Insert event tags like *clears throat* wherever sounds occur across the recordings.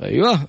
أيوه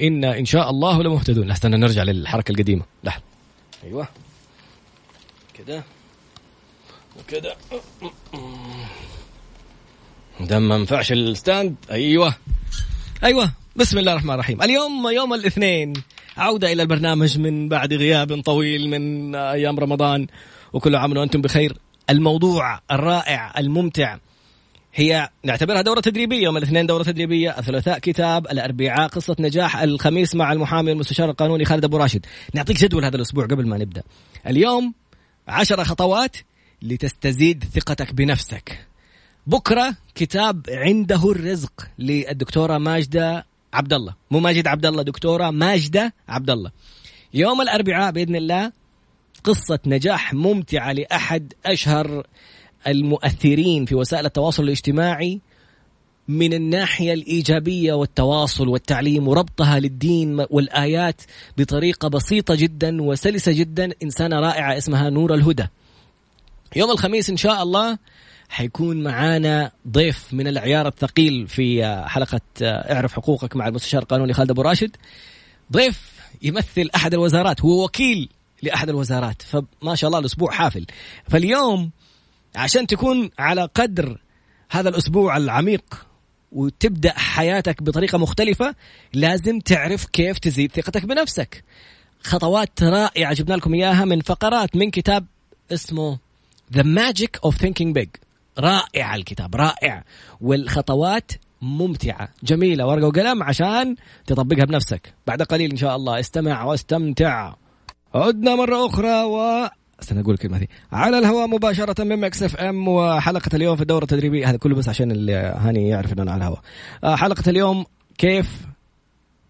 إنا إن شاء الله لمهتدون استنى نرجع للحركة القديمة. لحظة أيوة. كده. وكده. ده ما ينفعش الستاند. أيوه. أيوه. بسم الله الرحمن الرحيم. اليوم يوم الاثنين. عودة إلى البرنامج من بعد غياب طويل من أيام رمضان. وكل عام وأنتم بخير. الموضوع الرائع الممتع هي نعتبرها دورة تدريبية يوم الاثنين دورة تدريبية الثلاثاء كتاب الأربعاء قصة نجاح الخميس مع المحامي المستشار القانوني خالد أبو راشد. نعطيك جدول هذا الأسبوع قبل ما نبدأ. اليوم عشر خطوات لتستزيد ثقتك بنفسك. بكرة كتاب عنده الرزق للدكتورة ماجدة عبد الله مو ماجد عبد الله دكتورة ماجدة عبد الله يوم الأربعاء بإذن الله قصة نجاح ممتعة لأحد أشهر المؤثرين في وسائل التواصل الاجتماعي من الناحية الإيجابية والتواصل والتعليم وربطها للدين والآيات بطريقة بسيطة جدا وسلسة جدا. إنسانة رائعة اسمها نور الهدى. يوم الخميس إن شاء الله حيكون معانا ضيف من العيار الثقيل في حلقة اعرف حقوقك مع المستشار القانوني خالد أبو راشد. ضيف يمثل أحد الوزارات هو وكيل لأحد الوزارات. فما شاء الله الأسبوع حافل. فاليوم عشان تكون على قدر هذا الأسبوع العميق وتبدأ حياتك بطريقة مختلفة لازم تعرف كيف تزيد ثقتك بنفسك. خطوات رائعة جبنا لكم إياها من فقرات من كتاب اسمه The Magic of Thinking Big. رائع الكتاب رائع. والخطوات ممتعة جميلة ورقة وقلم عشان تطبقها بنفسك. بعد قليل إن شاء الله استمع واستمتع. عدنا مرة أخرى و استنى أقول الكلمة دي على الهواء مباشرة من Mix FM وحلقة اليوم في الدورة التدريبية. هذا كله بس عشان اللي هاني يعرف إنه على الهواء. آه، حلقة اليوم كيف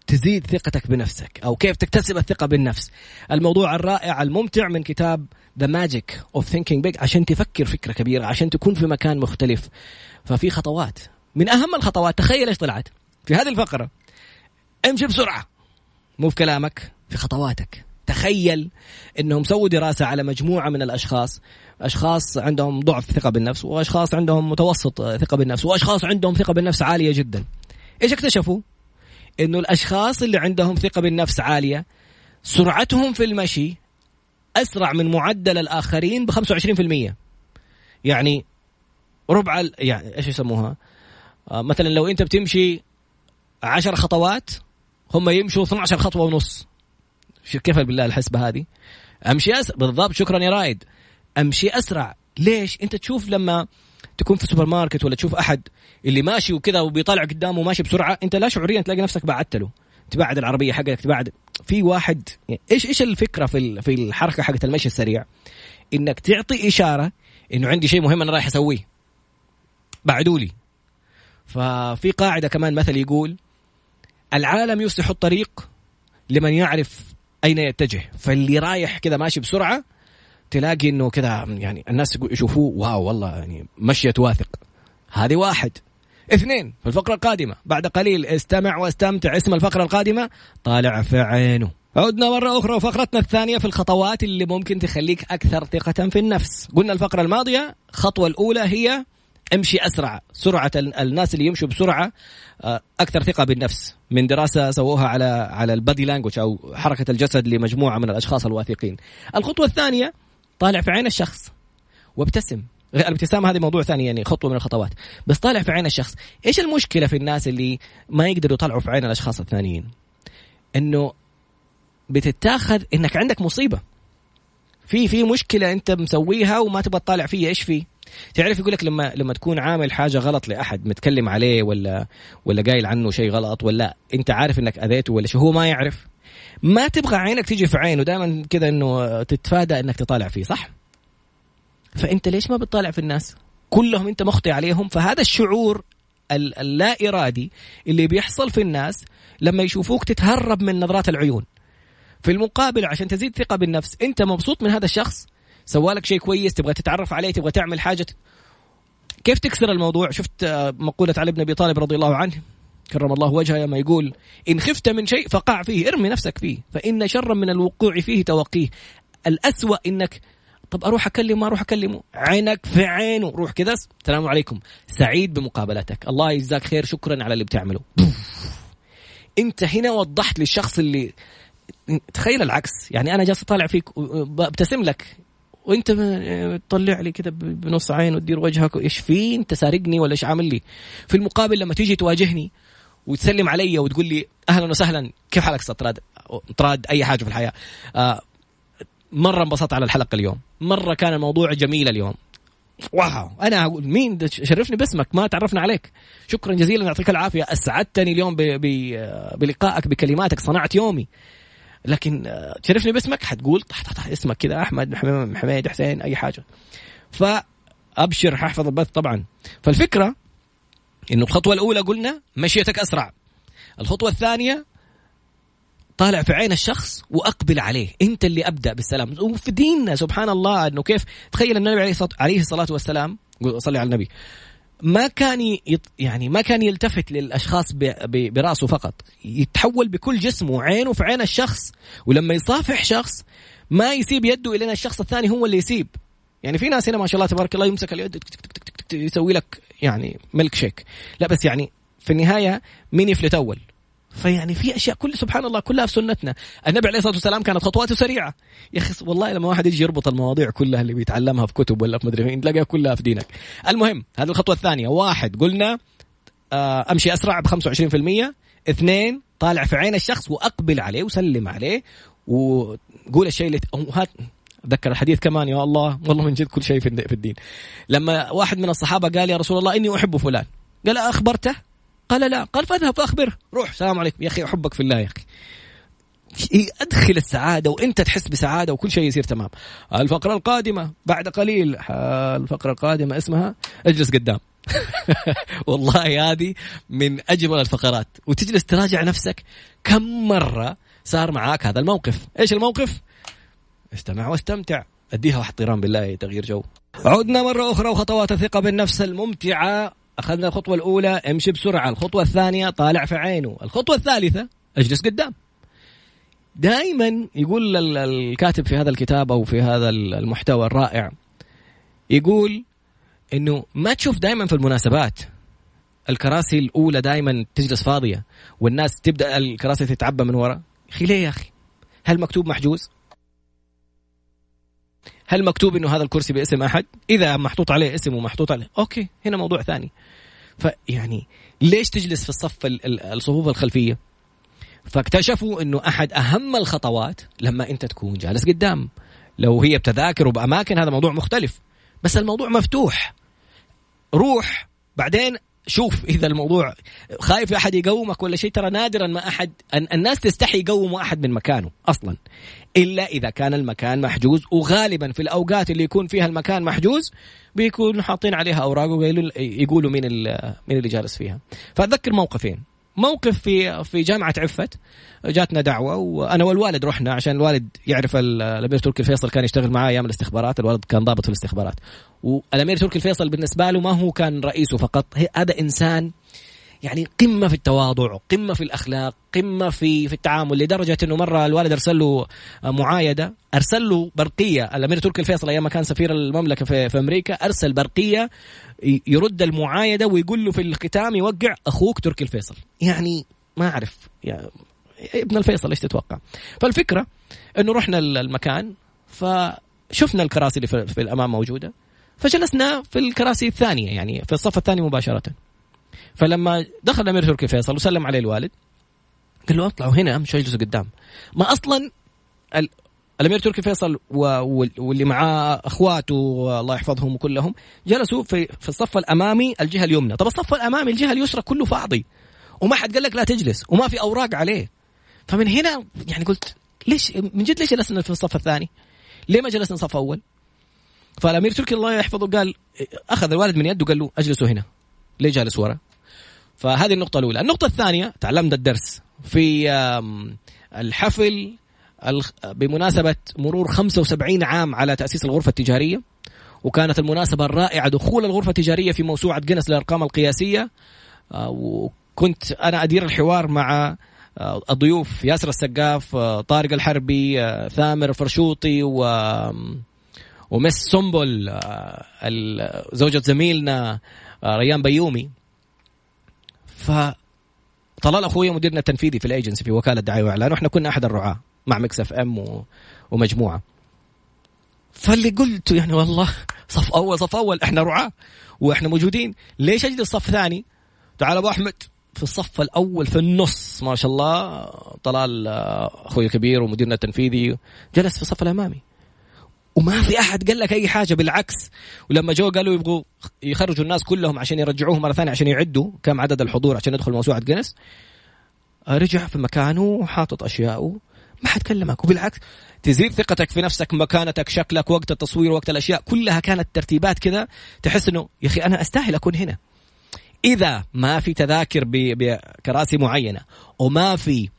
تزيد ثقتك بنفسك أو كيف تكتسب الثقة بالنفس. الموضوع الرائع الممتع من كتاب The Magic of Thinking Big عشان تفكر فكرة كبيرة عشان تكون في مكان مختلف. ففي خطوات. من أهم الخطوات تخيل إيش طلعت. في هذه الفقرة. امشي بسرعة. مو في كلامك في خطواتك. تخيل إنهم سووا دراسة على مجموعة من الأشخاص. أشخاص عندهم ضعف ثقة بالنفس وأشخاص عندهم متوسط ثقة بالنفس وأشخاص عندهم ثقة بالنفس عالية جدا. إيش اكتشفوا؟ إنه الأشخاص اللي عندهم ثقة بالنفس عالية سرعتهم في المشي أسرع من معدل الآخرين ب 25% يعني ربع يعني إيش يسموها؟ آه مثلا لو أنت بتمشي 10 خطوات هم يمشوا 12 خطوة ونص. كيف بالله الحسبة هذه؟ أمشي اسرع بالضبط شكرا يا رائد. أمشي أسرع. ليش؟ أنت تشوف لما تكون في سوبر ماركت ولا تشوف أحد اللي ماشي وكذا وبيطالع قدامه ماشي بسرعة أنت لا شعوريا تلاقي نفسك بعدت له تبعد العربية حقك تبعد. في واحد إيش إيش الفكرة في في الحركة حقت المشي السريع؟ إنك تعطي إشارة إنه عندي شيء مهم أنا رايح أسويه. بعدوا لي. ففي قاعدة كمان مثل يقول العالم يصلح الطريق لمن يعرف أين يتجه؟ فاللي رايح كذا ماشي بسرعة تلاقي إنه كذا يعني الناس يشوفوه واو والله يعني مشيت واثق. هذه واحد. اثنين في الفقرة القادمة بعد قليل استمع واستمتع اسم الفقرة القادمة طالع في عينه عدنا مرة أخرى وفقرتنا الثانية في الخطوات اللي ممكن تخليك أكثر ثقة في النفس. قلنا الفقرة الماضية الخطوة الأولى هي امشي أسرع. سرعة الناس اللي يمشوا بسرعة آه، أكثر ثقة بالنفس. من دراسة سووها على على البادي لانجوج أو حركة الجسد لمجموعة من الأشخاص الواثقين. الخطوة الثانية طالع في عين الشخص وابتسم. الابتسامة هذه موضوع ثاني يعني خطوة من الخطوات. بس طالع في عين الشخص. إيش المشكلة في الناس اللي ما يقدروا يطلعوا في عين الأشخاص الثانيين؟ إنه بتتاخذ إنك عندك مصيبة. في في مشكلة أنت مسويها وما تبغى تطالع فيها إيش في؟ تعرف يقول لك لما لما تكون عامل حاجة غلط لأحد متكلم عليه ولا ولا قايل عنه شيء غلط ولا أنت عارف إنك أذيته ولا شيء هو ما يعرف. ما تبغى عينك تيجي في عينه دائما كذا إنه تتفادى إنك تطالع فيه صح؟ فأنت ليش ما بتطالع في الناس؟ كلهم أنت مخطي عليهم فهذا الشعور اللا ارادي اللي بيحصل في الناس لما يشوفوك تتهرب من نظرات العيون. في المقابل عشان تزيد ثقة بالنفس أنت مبسوط من هذا الشخص؟ سوالك شيء كويس تبغى تتعرف عليه تبغى تعمل حاجة. كيف تكسر الموضوع؟ شفت آه، مقولة علي بن أبي طالب رضي الله عنه كرم الله وجهه لما يقول إن خفت من شيء فقع فيه ارمي نفسك فيه فإن شرا من الوقوع فيه توقيه. الأسوأ إنك طب أروح أكلم ما أروح أكلمه عينك في عينه. روح كذا السلام عليكم سعيد بمقابلتك الله يجزاك خير شكرا على اللي بتعمله. *laughs* أنت هنا وضحت للشخص اللي تخيل العكس يعني أنا جالس أطالع فيك وابتسم لك وانت تطلع لي كده بنص عين وتدير وجهك. إيش في؟ انت سارقني ولا إيش عامل لي؟ في المقابل لما تيجي تواجهني وتسلم علي وتقول لي أهلا وسهلا كيف حالك أستاذ طراد أي حاجة في الحياة. آه مرة انبسطت على الحلقة اليوم. مرة كان الموضوع جميل اليوم. واو أنا أقول مين؟ شرفني باسمك ما تعرفنا عليك. شكرا جزيلا يعطيك العافية. أسعدتني اليوم بلقائك بكلماتك. صنعت يومي. لكن آه، تشرفني باسمك حتقول طح طح طح اسمك كذا أحمد حميد حسين أي حاجة. فأبشر ححفظ البث طبعا. فالفكرة إنه الخطوة الأولى قلنا مشيتك أسرع. الخطوة الثانية طالع في عين الشخص وأقبل عليه. أنت اللي أبدأ بالسلام. وفي ديننا سبحان الله إنه كيف؟ تخيل النبي عليه الصلاة والسلام صلي على النبي. ما كان يعني ما كان يلتفت للأشخاص برأسه فقط. يتحول بكل جسمه عينه في عين الشخص ولما يصافح شخص ما يسيب يده إلى الشخص الثاني هو اللي يسيب. يعني في ناس هنا ما شاء الله تبارك الله يمسك اليد يسوي لك يعني ملك شيك لا بس يعني في النهاية مين يفلت أول. فيعني في أشياء كل سبحان الله كلها في سنتنا. النبي عليه الصلاة والسلام كانت خطواته سريعة. يا أخي والله لما واحد يجي يربط المواضيع كلها اللي بيتعلمها في كتب ولا في مدري فين تلاقيها كلها في دينك. المهم هذه الخطوة الثانية. واحد قلنا آه، أمشي أسرع ب 25% اثنين طالع في عين الشخص وأقبل عليه وسلم عليه وقول الشيء اللي هات ذكر الحديث كمان يا الله والله من جد كل شيء في الدين. لما واحد من الصحابة قال يا رسول الله إني أحب فلان. قال أخبرته؟ قال لا قال فاذهب فاخبره روح السلام عليكم. يا أخي أحبك في الله يا أخي. أدخل السعادة وأنت تحس بسعادة وكل شيء يصير تمام. الفقرة القادمة بعد قليل الفقرة القادمة اسمها اجلس قدام. *laughs* والله هذه من أجمل الفقرات. وتجلس تراجع نفسك كم مرة صار معاك هذا الموقف. إيش الموقف؟ استمع واستمتع. أديها واحد طيران بالله تغيير جو. عدنا مرة أخرى وخطوات الثقة بالنفس الممتعة. أخذنا الخطوة الأولى امشي بسرعة. الخطوة الثانية طالع في عينه. الخطوة الثالثة اجلس قدام. دائما يقول الكاتب في هذا الكتاب أو في هذا المحتوى الرائع يقول إنه ما تشوف دائما في المناسبات. الكراسي الأولى دائما تجلس فاضية والناس تبدأ الكراسي تتعبى من ورا أخي ليه يا أخي؟ هل مكتوب محجوز؟ هل مكتوب إنه هذا الكرسي باسم أحد؟ إذا محطوط عليه اسم ومحطوط عليه. أوكي هنا موضوع ثاني. فيعني ليش تجلس في الصف الصفوف الخلفية؟ فاكتشفوا إنه أحد أهم الخطوات لما أنت تكون جالس قدام. لو هي بتذاكر وبأماكن هذا موضوع مختلف. بس الموضوع مفتوح. روح. بعدين شوف إذا الموضوع خايف أحد يقومك ولا شيء ترى نادرا ما أحد الناس تستحي يقوموا أحد من مكانه أصلا. إلا إذا كان المكان محجوز وغالبا في الأوقات اللي يكون فيها المكان محجوز بيكونوا حاطين عليها أوراق ويقولوا مين مين اللي جالس فيها. فأتذكر موقفين. موقف في في جامعة عفت. جاتنا دعوة وأنا والوالد رحنا عشان الوالد يعرف الأمير تركي الفيصل كان يشتغل معاه أيام الاستخبارات الوالد كان ضابط في الاستخبارات. والأمير تركي الفيصل بالنسبة له ما هو كان رئيسه فقط هذا إنسان يعني قمة في التواضع قمة في الأخلاق قمة في في التعامل لدرجة إنه مرة الوالد أرسل له معايدة أرسل له برقية الأمير تركي الفيصل أيام ما كان سفير المملكة في, في أمريكا أرسل برقية يرد المعايدة ويقول له في الختام يوقع أخوك تركي الفيصل. يعني ما أعرف يعني ابن الفيصل إيش تتوقع؟ فالفكرة إنه رحنا المكان فشفنا الكراسي اللي في الأمام موجودة فجلسنا في الكراسي الثانية يعني في الصف الثاني مباشرة. فلما دخل الامير تركي فيصل وسلم عليه الوالد قال له اطلعوا هنا مش اجلسوا قدام ما أصلا الامير تركي فيصل واللي معاه أخواته الله يحفظهم كلهم جلسوا في في الصف الأمامي الجهة اليمنى طب الصف الأمامي الجهة اليسرى كله فاضي وما حد قال لك لا تجلس وما في أوراق عليه فمن هنا يعني قلت ليش من جد ليش جلسنا في الصف الثاني؟ ليه ما جلسنا صف أول؟ فالأمير تركي الله يحفظه قال أخذ الوالد من يده وقال له اجلسوا هنا ليه جالس ورا؟ فهذه النقطة الأولى. النقطة الثانية تعلمنا الدرس في الحفل بمناسبة مرور 75 عام على تأسيس الغرفة التجارية وكانت المناسبة الرائعة دخول الغرفة التجارية في موسوعة جنس للأرقام القياسية. آه، وكنت أنا أدير الحوار مع آه، الضيوف ياسر السقاف آه، طارق الحربي ثامر فرشوطي و ومس سنبل زوجة زميلنا ريان بيومي. ف طلال أخوي مديرنا التنفيذي في الأيجنسي في وكالة دعاية وإعلان وإحنا كنا أحد الرعاة مع مكس إف إم ومجموعة. فاللي قلته يعني والله صف أول صف أول إحنا رعاة وإحنا موجودين. ليش اجلس صف ثاني تعال أبو أحمد في الصف الأول في النص ما شاء الله طلال أخوي الكبير ومديرنا التنفيذي جلس في الصف الأمامي. وما في أحد قال لك أي حاجة بالعكس. ولما جو قالوا يبغوا يخرجوا الناس كلهم عشان يرجعوهم مرة ثانية عشان يعدوا كم عدد الحضور عشان يدخل موسوعة جنس رجع في مكانه وحاطط أشياءه. ما حد كلمك. وبالعكس تزيد ثقتك في نفسك مكانتك شكلك وقت التصوير وقت الأشياء كلها كانت ترتيبات كده. تحس إنه يا أخي أنا أستاهل أكون هنا. إذا ما في تذاكر بكراسي معينة وما في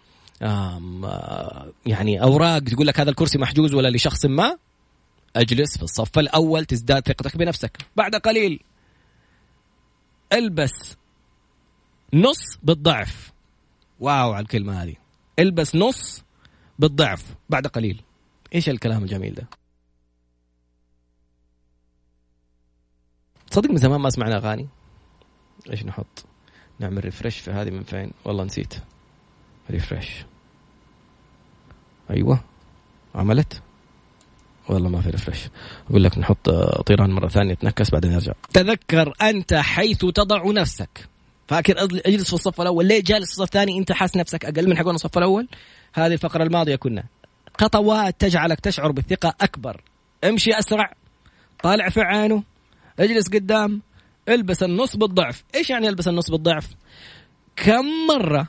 يعني أوراق تقول لك هذا الكرسي محجوز ولا لشخص ما أجلس في الصف الأول تزداد ثقتك بنفسك. بعد قليل البس نص بالضعف. واو على الكلمة هذه. البس نص بالضعف بعد قليل. إيش الكلام الجميل ده؟ تصدق من زمان ما سمعنا أغاني. إيش نحط؟ نعمل refresh في هذه من فين؟ والله نسيت. refresh أيوه. عملت؟ والله ما في refresh أقول لك نحط طيران مرة ثانية تنكس بعدين يرجع تذكر أنت حيث تضع نفسك. فاكر أجلس في الصف الأول. ليه جالس في الصف الثاني؟ أنت حاس نفسك أقل من حقون الصف الأول. هذه الفقرة الماضية كنا. خطوات تجعلك تشعر بالثقة أكبر. امشي أسرع. طالع في عينه. اجلس قدام. البس النص بالضعف إيش يعني البس النص بالضعف كم مرة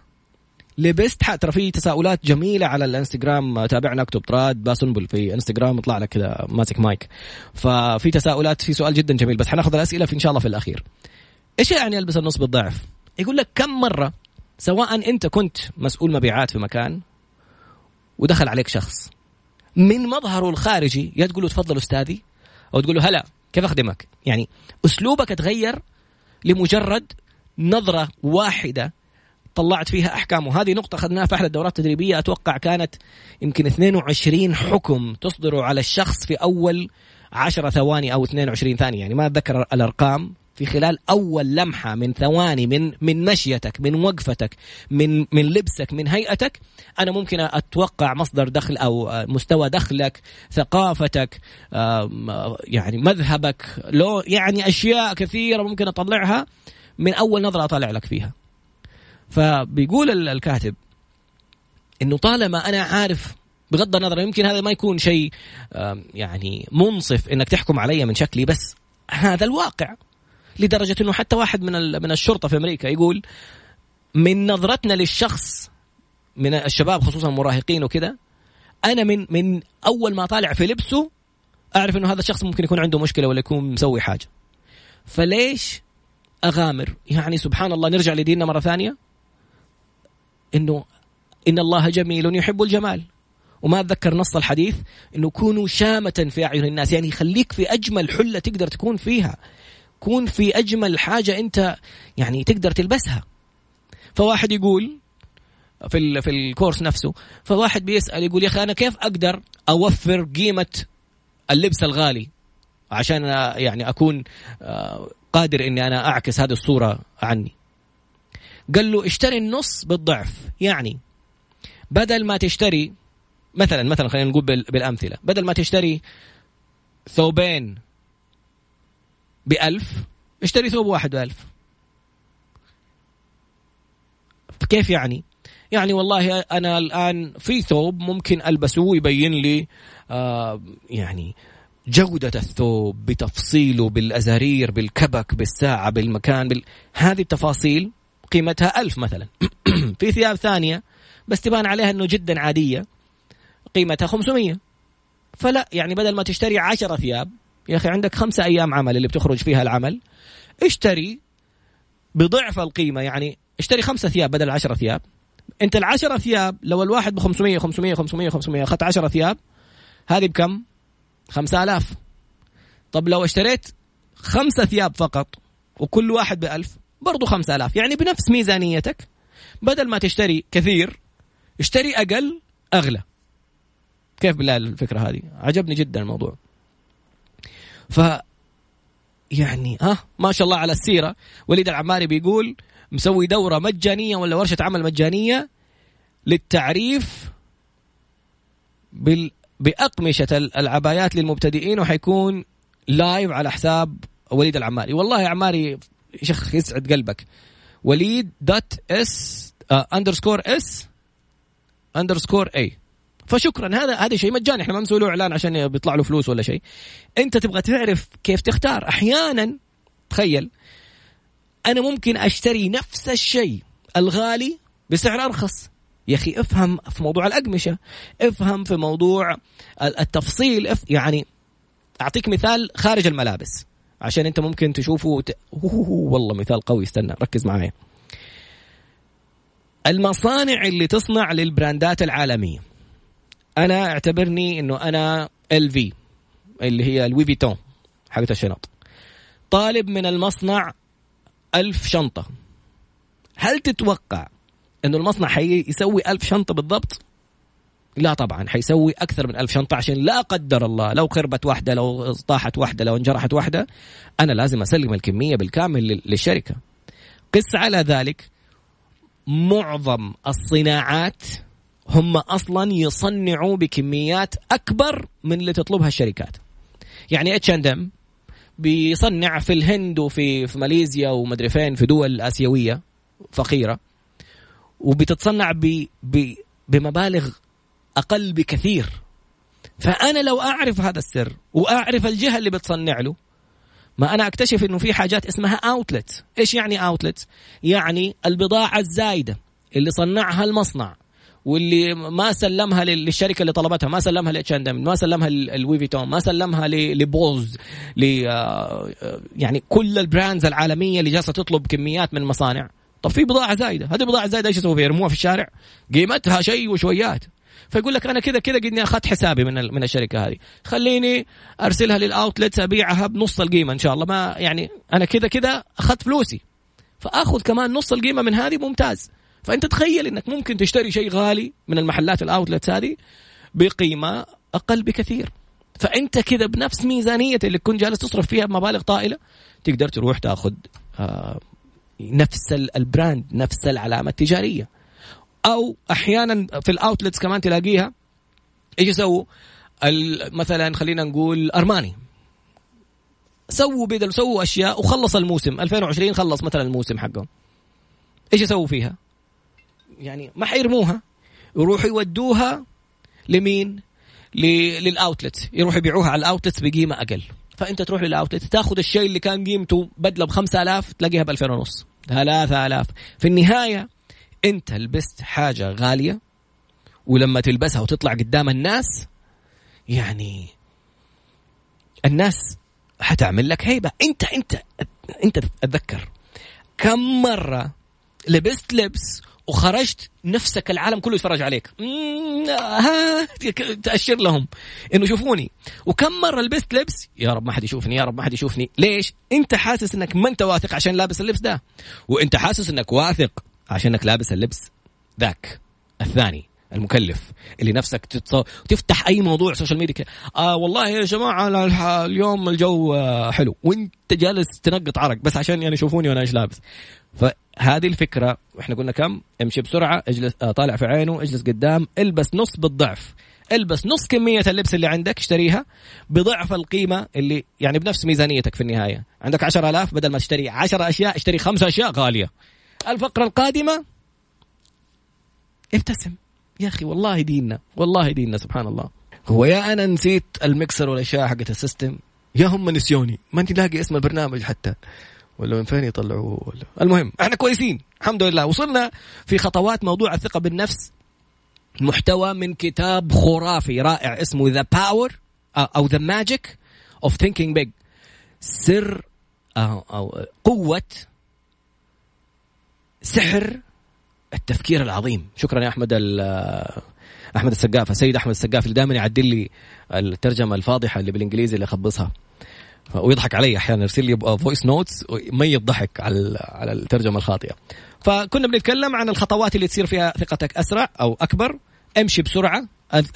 لبست ترى في تساؤلات جميلة على الانستغرام. تابعنا اكتب طراد باسنبل في انستغرام. يطلع لك كذا ماسك مايك. ففي تساؤلات في سؤال جدا جميل بس حناخذ الأسئلة في إن شاء الله في الأخير. إيش يعني ألبس النص بالضعف؟ يقول لك كم مرة سواء أنت كنت مسؤول مبيعات في مكان ودخل عليك شخص من مظهره الخارجي يا تقول له تفضل أستاذي؟ أو تقول له هلا كيف أخدمك؟ يعني أسلوبك تغير لمجرد نظرة واحدة طلعت فيها احكام وهذه نقطة أخذناها في أحد الدورات التدريبية. أتوقع كانت يمكن 22 حكم تصدر على الشخص في أول 10 ثواني أو 22 ثانية. يعني ما أتذكر الأرقام. في خلال أول لمحة من ثواني من من مشيتك من وقفتك من من لبسك من هيئتك أنا ممكن أتوقع مصدر دخل أو مستوى دخلك ثقافتك يعني مذهبك لو يعني أشياء كثيرة ممكن أطلعها من أول نظرة أطلع لك فيها. فبيقول الكاتب إنه طالما أنا عارف بغض النظر يمكن هذا ما يكون شيء يعني منصف إنك تحكم علي من شكلي بس هذا الواقع. لدرجة إنه حتى واحد من من الشرطة في أمريكا يقول من نظرتنا للشخص من الشباب خصوصا المراهقين وكذا أنا من من أول ما طالع في لبسه أعرف إنه هذا الشخص ممكن يكون عنده مشكلة ولا يكون مسوي حاجة. فليش أغامر؟ يعني سبحان الله نرجع لديننا مرة ثانية. إنه إن الله جميل يحب الجمال. وما أتذكر نص الحديث إنه كونوا شامة في أعين الناس يعني خليك في أجمل حلة تقدر تكون فيها. كون في أجمل حاجة أنت يعني تقدر تلبسها. فواحد يقول في في الكورس نفسه فواحد بيسأل يقول يا أخي أنا كيف أقدر أوفر قيمة اللبس الغالي؟ عشان يعني أكون آه، قادر إني أنا أعكس هذه الصورة عني. قال له اشتري النص بالضعف. يعني بدل ما تشتري مثلا مثلا خلينا نقول بالأمثلة. بدل ما تشتري ثوبين بألف اشتري ثوب واحد بألف. كيف يعني؟ يعني والله أنا الآن في ثوب ممكن ألبسه ويبين لي آه يعني جودة الثوب بتفصيله بالأزارير بالكبك بالساعة بالمكان بال... هذه التفاصيل قيمتها ألف مثلا. *clears throat* في ثياب ثانية بس تبان عليها أنه جدا عادية قيمتها 500 فلا يعني بدل ما تشتري عشرة ثياب يا أخي عندك خمسة أيام عمل اللي بتخرج فيها العمل اشتري بضعف القيمة يعني اشتري خمسة ثياب بدل عشرة ثياب. أنت العشرة ثياب لو الواحد ب 500 500 500 500 أخذت 10 ثياب هذه بكم؟ 5000 طب لو اشتريت خمسة ثياب فقط وكل واحد بألف برضو خمسة آلاف. يعني بنفس ميزانيتك بدل ما تشتري كثير اشتري أقل أغلى. كيف بالله الفكرة هذه؟ عجبني جدا الموضوع. ف يعني ها ما شاء الله على السيرة. وليد العماري بيقول مسوي دورة مجانية ولا ورشة عمل مجانية للتعريف بال... بأقمشة العبايات للمبتدئين وحيكون لايف على حساب وليد العماري. والله يا عماري شيخ يسعد قلبك. وليد dot S underscore S underscore A فشكرا هذا هذا شيء مجاني. إحنا ما مسوي له إعلان عشان بيطلع له فلوس ولا شيء. أنت تبغى تعرف كيف تختار؟ أحيانا تخيل أنا ممكن أشتري نفس الشيء الغالي بسعر أرخص. يا أخي افهم في موضوع الأقمشة افهم في موضوع التفصيل يعني أعطيك مثال خارج الملابس. عشان انت ممكن تشوفه وت... والله مثال قوي استنى ركز معايا المصانع اللي تصنع للبراندات العالمية. أنا أعتبرني إنه أنا ال في اللي هي الوي فيتون حقت الشنط. طالب من المصنع ألف شنطة. هل تتوقع أنه المصنع حيسوي ألف شنطة بالضبط؟ لا طبعا حيسوي أكثر من ألف شنطة عشان لا قدر الله لو خربت واحدة لو طاحت واحدة لو انجرحت واحدة أنا لازم أسلم الكمية بالكامل للشركة. قس على ذلك معظم الصناعات هم أصلا يصنعوا بكميات أكبر من اللي تطلبها الشركات. يعني اتش اند ام بيصنع في الهند وفي في ماليزيا ومدري فين في دول آسيوية فقيرة وبتتصنع ب ب بمبالغ أقل بكثير. فأنا لو أعرف هذا السر وأعرف الجهة اللي بتصنع له ما أنا أكتشف إنه في حاجات اسمها outlet إيش يعني outlet يعني البضاعة الزايدة اللي صنعها المصنع واللي ما سلمها للشركة اللي طلبتها ما سلمها ل H ما سلمها للوي فيتون ما سلمها ل Boss ل آه، آه، يعني كل ال brands العالمية اللي جالسة تطلب كميات من المصانع. طب في بضاعة زايدة. هذه بضاعة زايدة إيش يسوي فيها؟ يرموها في الشارع؟ قيمتها شيء وشويات. فيقول لك أنا كذا كذا قد أخذت حسابي من من الشركة هذه. خليني أرسلها للاوتلت أبيعها بنص القيمة إن شاء الله. ما يعني أنا كذا كذا أخذت فلوسي. فأخذ كمان نص القيمة من هذه ممتاز. فأنت تخيل إنك ممكن تشتري شيء غالي من المحلات الاوتلت هذه بقيمة أقل بكثير. فأنت كذا بنفس ميزانية اللي كنت جالس تصرف فيها بمبالغ طائلة تقدر تروح تاخذ آه نفس ال brand نفس العلامة التجارية. أو أحيانا في ال outlets كمان تلاقيها إيش يسووا مثلا خلينا نقول أرماني. سووا بدل سووا أشياء وخلص الموسم. 2020 خلص مثلا الموسم حقهم. إيش يسووا فيها؟ يعني ما حيرموها. يروحوا يودوها لمين؟ لل outlet يروحوا يبيعوها على ال outlet بقيمة أقل. فأنت تروح للاوتلت تاخذ الشيء اللي كان قيمته بدله ب 5000 تلاقيها ب 2000 ونص 3000 في النهاية انت لبست حاجة غالية ولما تلبسها وتطلع قدام الناس يعني الناس حتعمل لك هيبة. انت انت انت اتذكر كم مرة لبست لبس وخرجت نفسك العالم كله يتفرج عليك؟ ها تأشر لهم إنه شوفوني وكم مرة لبست لبس؟ يا رب ما حد يشوفني يا رب ما حد يشوفني. ليش؟ انت حاسس إنك ما أنت واثق عشان لابس اللبس ده. وانت حاسس إنك واثق عشانك لابس اللبس ذاك الثاني المكلف اللي نفسك تفتح أي موضوع social media آه والله يا جماعة اليوم الجو حلو وانت جالس تنقط عرق بس عشان يعني يشوفوني وأنا إيش لابس. فهذه الفكرة إحنا قلنا كم؟ امشي بسرعة اجلس آه طالع في عينه اجلس قدام البس نص بالضعف البس نص كمية اللبس اللي عندك اشتريها بضعف القيمة اللي يعني بنفس ميزانيتك في النهاية. عندك عشر ألاف بدل ما تشتري عشر أشياء اشتري خمسة أشياء غالية. الفقرة القادمة. ابتسم. يا أخي والله ديننا والله ديننا سبحان الله. هو يا أنا نسيت المكسر والأشياء حقت السيستم يا هم نسيوني. ما أنت لاقي اسم البرنامج حتى. ولا من فين يطلعوه؟ ولا المهم إحنا كويسين الحمد لله. وصلنا في خطوات موضوع الثقة بالنفس. محتوى من كتاب خرافي رائع اسمه The Power أو The Magic of Thinking Big سر أو, أو قوة سحر التفكير العظيم. شكرا يا أحمد أحمد السقاف السيد أحمد السقاف اللي دائما يعدل لي الترجمة الفاضحة اللي بالإنجليزي اللي أخبصها. ويضحك علي أحيانا يرسل لي voice notes ميت ضحك على على الترجمة الخاطئة. فكنا بنتكلم عن الخطوات اللي تصير فيها ثقتك أسرع أو أكبر. أمشي بسرعة.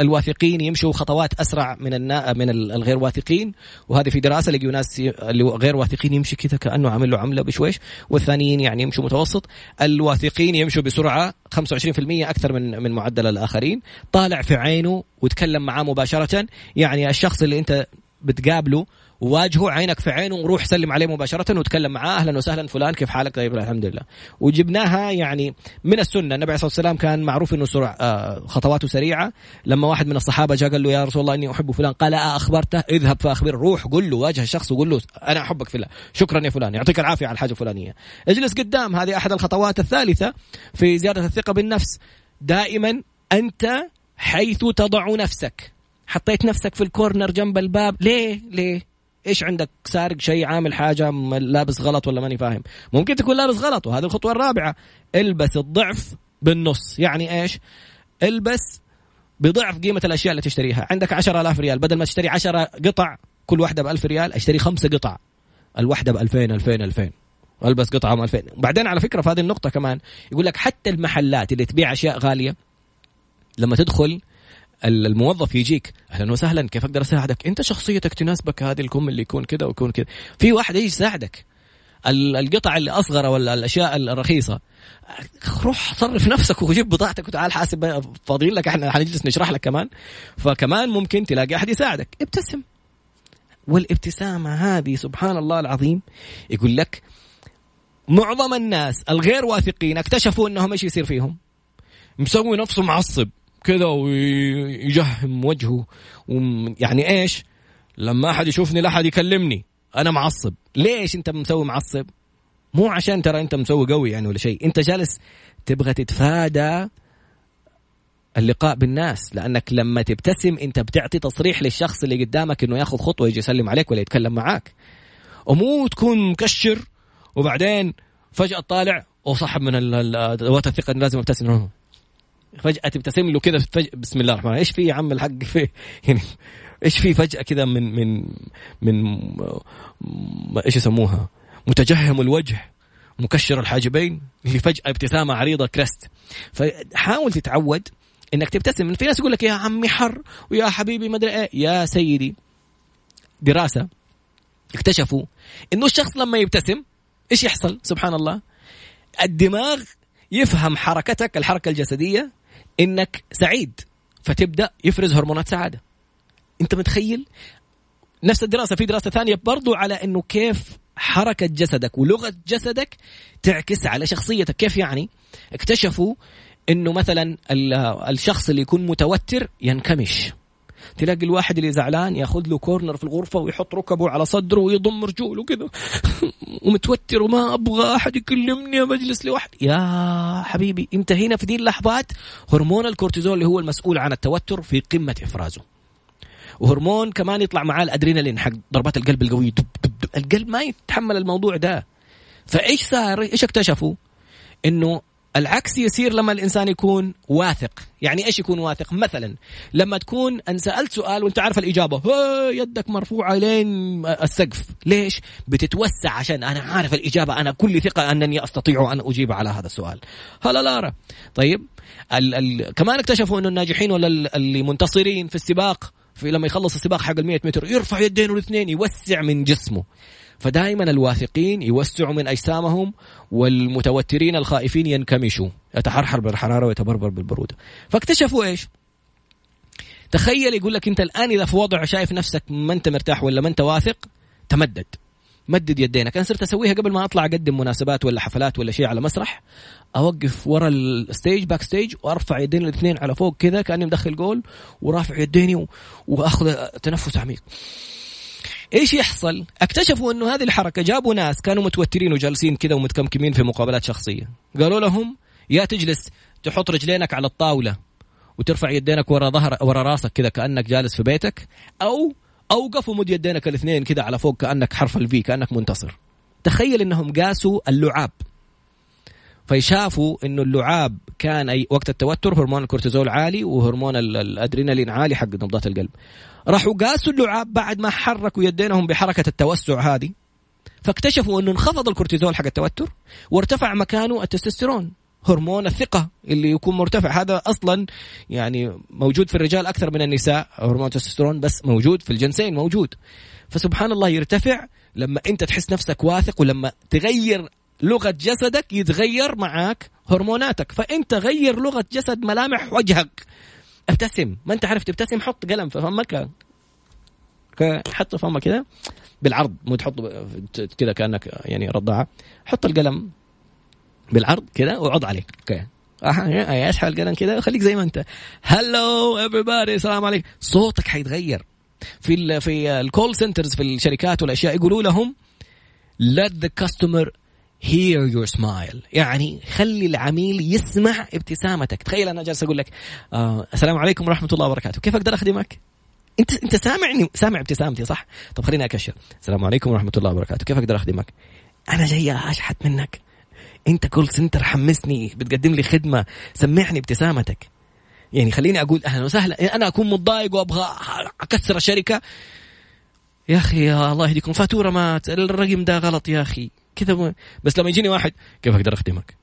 الواثقين يمشوا خطوات أسرع من النا... من الغير واثقين. وهذه في دراسة لقيوا ناس اللي غير واثقين يمشي كذا كأنه عامل له عملة بشويش. والثانيين يعني يمشوا متوسط. الواثقين يمشوا بسرعة 25% أكثر من من معدل الآخرين. طالع في عينه وتكلم معاه مباشرة. يعني الشخص اللي أنت بتقابله وواجهه عينك في عينه وروح سلم عليه مباشرة وتكلم معاه. أهلا وسهلا. فلان كيف حالك؟ طيب الحمد لله وجبناها يعني من السنة. النبي عليه الصلاة والسلام كان معروف أنه سرع آه خطواته سريعة. لما واحد من الصحابة جاء قال له يا رسول الله إني أحب فلان. قال آه أخبرته. اذهب فأخبر روح قل له واجه الشخص وقول له أنا أحبك في الله شكرا يا فلان. يعطيك العافية على الحاجة الفلانية. اجلس قدام. هذه أحد الخطوات الثالثة في زيادة الثقة بالنفس. دائما أنت حيث تضع نفسك. حطيت نفسك في الكورنر جنب الباب. ليه؟ ليه؟ إيش عندك سارق شيء عامل حاجة لابس غلط ولا ماني فاهم. ممكن تكون لابس غلط وهذه الخطوة الرابعة. البس الضعف بالنص. يعني إيش؟ البس بضعف قيمة الأشياء اللي تشتريها. عندك عشرة آلاف ريال. بدل ما تشتري عشرة قطع كل واحدة بألف ريال أشتري خمسة قطع. الواحدة بألفين ألفين ألفين. ألبس قطعة ب 2000 وبعدين على فكرة في هذه النقطة كمان يقول لك حتى المحلات اللي تبيع أشياء غالية لما تدخل الموظف يجيك. أهلا وسهلا كيف أقدر أساعدك؟ أنت شخصيتك تناسبك هذه الكم اللي يكون كذا ويكون كذا. في واحد يجي يساعدك. القطع اللي أصغر ولا الأشياء الرخيصة. روح صرف نفسك وجيب بضاعتك وتعال حاسب فاضيين لك إحنا حنجلس نشرح لك كمان. فكمان ممكن تلاقي أحد يساعدك. ابتسم. والابتسامة هذه سبحان الله العظيم يقول لك معظم الناس الغير واثقين اكتشفوا أنهم إيش يصير فيهم؟ مسوي نفسه معصب. كذا ويجهم وجهه. يعني إيش؟ لما أحد يشوفني لا أحد يكلمني. أنا معصب. ليش أنت مسوي معصب؟ مو عشان ترى أنت مسوي قوي يعني ولا شيء. أنت جالس تبغى تتفادى اللقاء بالناس. لأنك لما تبتسم أنت بتعطي تصريح للشخص اللي قدامك إنه ياخذ خطوة يجي يسلم عليك ولا يتكلم معاك. ومو تكون مكشر. وبعدين فجأة طالع وصاحب من ادوات الثقة لازم ابتسم فجأة تبتسم له كذا بسم الله الرحمن إيش في يا عم الحق في يعني إيش في فجأة كذا من من من إيش يسموها؟ متجهم الوجه مكشر الحاجبين اللي فجأة ابتسامة عريضة كريست فحاول تتعود إنك تبتسم في ناس يقول لك يا عمي حر ويا حبيبي ما أدري إيه. يا سيدي دراسة. اكتشفوا إنه الشخص لما يبتسم إيش يحصل؟ سبحان الله الدماغ يفهم حركتك الحركة الجسدية إنك سعيد فتبدأ يفرز هرمونات سعادة. أنت متخيل؟ نفس الدراسة في دراسة ثانية برضو على إنه كيف حركة جسدك ولغة جسدك تعكس على شخصيتك. كيف يعني؟ اكتشفوا إنه مثلا الشخص اللي يكون متوتر ينكمش. تلاقي الواحد اللي زعلان ياخذ له كورنر في الغرفة ويحط ركبه على صدره ويضم رجوله كذا *laughs* ومتوتر وما أبغى أحد يكلمني بجلس لوحدي. يا حبيبي انت هنا في دي اللحظات. هرمون الكورتيزول اللي هو المسؤول عن التوتر في قمة إفرازه. وهرمون كمان يطلع معاه الأدرينالين حق ضربات القلب القوية. دب دب دب. القلب ما يتحمل الموضوع ده. فإيش صار؟ إيش اكتشفوا؟ إنه العكس يصير لما الإنسان يكون واثق. يعني إيش يكون واثق؟ مثلا لما تكون أن سألت سؤال وأنت عارف الإجابة يدك مرفوعة لين السقف. ليش؟ بتتوسع عشان أنا عارف الإجابة أنا كل ثقة أنني أستطيع أن أجيب على هذا السؤال. هلا لارا. طيب ال ال كمان اكتشفوا إنه الناجحين ولا اللي منتصرين في السباق في لما يخلص السباق حق ال 100 متر يرفع يدينه الإثنين يوسع من جسمه. فدائما الواثقين يوسعوا من أجسامهم والمتوترين الخائفين ينكمشوا. يتحرحر بالحرارة ويتبربر بالبروده فاكتشفوا إيش؟ تخيل يقول لك أنت الآن إذا في وضع شايف نفسك ما أنت مرتاح ولا ما أنت واثق تمدد. مدد يدينك. أنا صرت أسويها قبل ما أطلع أقدم مناسبات ولا حفلات ولا شيء على مسرح. أوقف ورا ال stage backstage وأرفع يدين الاثنين على فوق كذا كأني مدخل جول ورافع يديني وأخذ تنفس عميق. إيش يحصل؟ اكتشفوا إنه هذه الحركة جابوا ناس كانوا متوترين وجالسين كذا ومتكمكمين في مقابلات شخصية، قالوا لهم يا تجلس تحط رجلينك على الطاولة وترفع يدينك ورا ظهر ورا راسك كذا كأنك جالس في بيتك أو اوقف ومد يدينك الاثنين كذا على فوق كأنك حرف ال V كأنك منتصر. تخيل إنهم قاسوا اللعاب فشافوا إنه اللعاب كان أي وقت التوتر هرمون الكورتيزول عالي وهرمون الأدرينالين عالي حق نبضات القلب. راحوا قاسوا اللعاب بعد ما حركوا يدينهم بحركة التوسع هذه. فاكتشفوا إنه انخفض الكورتيزول حق التوتر وارتفع مكانه التستوستيرون هرمون الثقة اللي يكون مرتفع. هذا أصلا يعني موجود في الرجال أكثر من النساء هرمون التستوستيرون بس موجود في الجنسين موجود. فسبحان الله يرتفع لما أنت تحس نفسك واثق ولما تغير لغة جسدك يتغير معاك هرموناتك. فانت غير لغة جسد ملامح وجهك ابتسم. ما أنت عارف تبتسم حط قلم في فمك. حط فمك كذا بالعرض مو تحط كذا كأنك يعني رضاعة. حط القلم بالعرض كذا وعض عليه. okay اسحب القلم كذا وخليك زي ما أنت. hello every السلام عليكم. صوتك حيتغير. في ال في ال call centers في الشركات والأشياء يقولوا لهم let the customer hear your smile. يعني خلي العميل يسمع ابتسامتك. تخيل أنا جالس أقول لك آه السلام عليكم ورحمة الله وبركاته. كيف أقدر أخدمك؟ أنت أنت سامعني سامع ابتسامتي صح؟ طب خليني أكشر. السلام عليكم ورحمة الله وبركاته. كيف أقدر أخدمك؟ أنا جاي أشحت منك. أنت كول سنتر حمسني بتقدم لي خدمة. سمعني ابتسامتك. يعني خليني أقول أهلا وسهلا. أنا أكون متضايق وأبغى أكسر الشركة. يا أخي يا الله يهديكم. فاتورة مات. الرقم ده غلط يا أخي. كذا بس لما يجيني واحد كيف أقدر أخدمك؟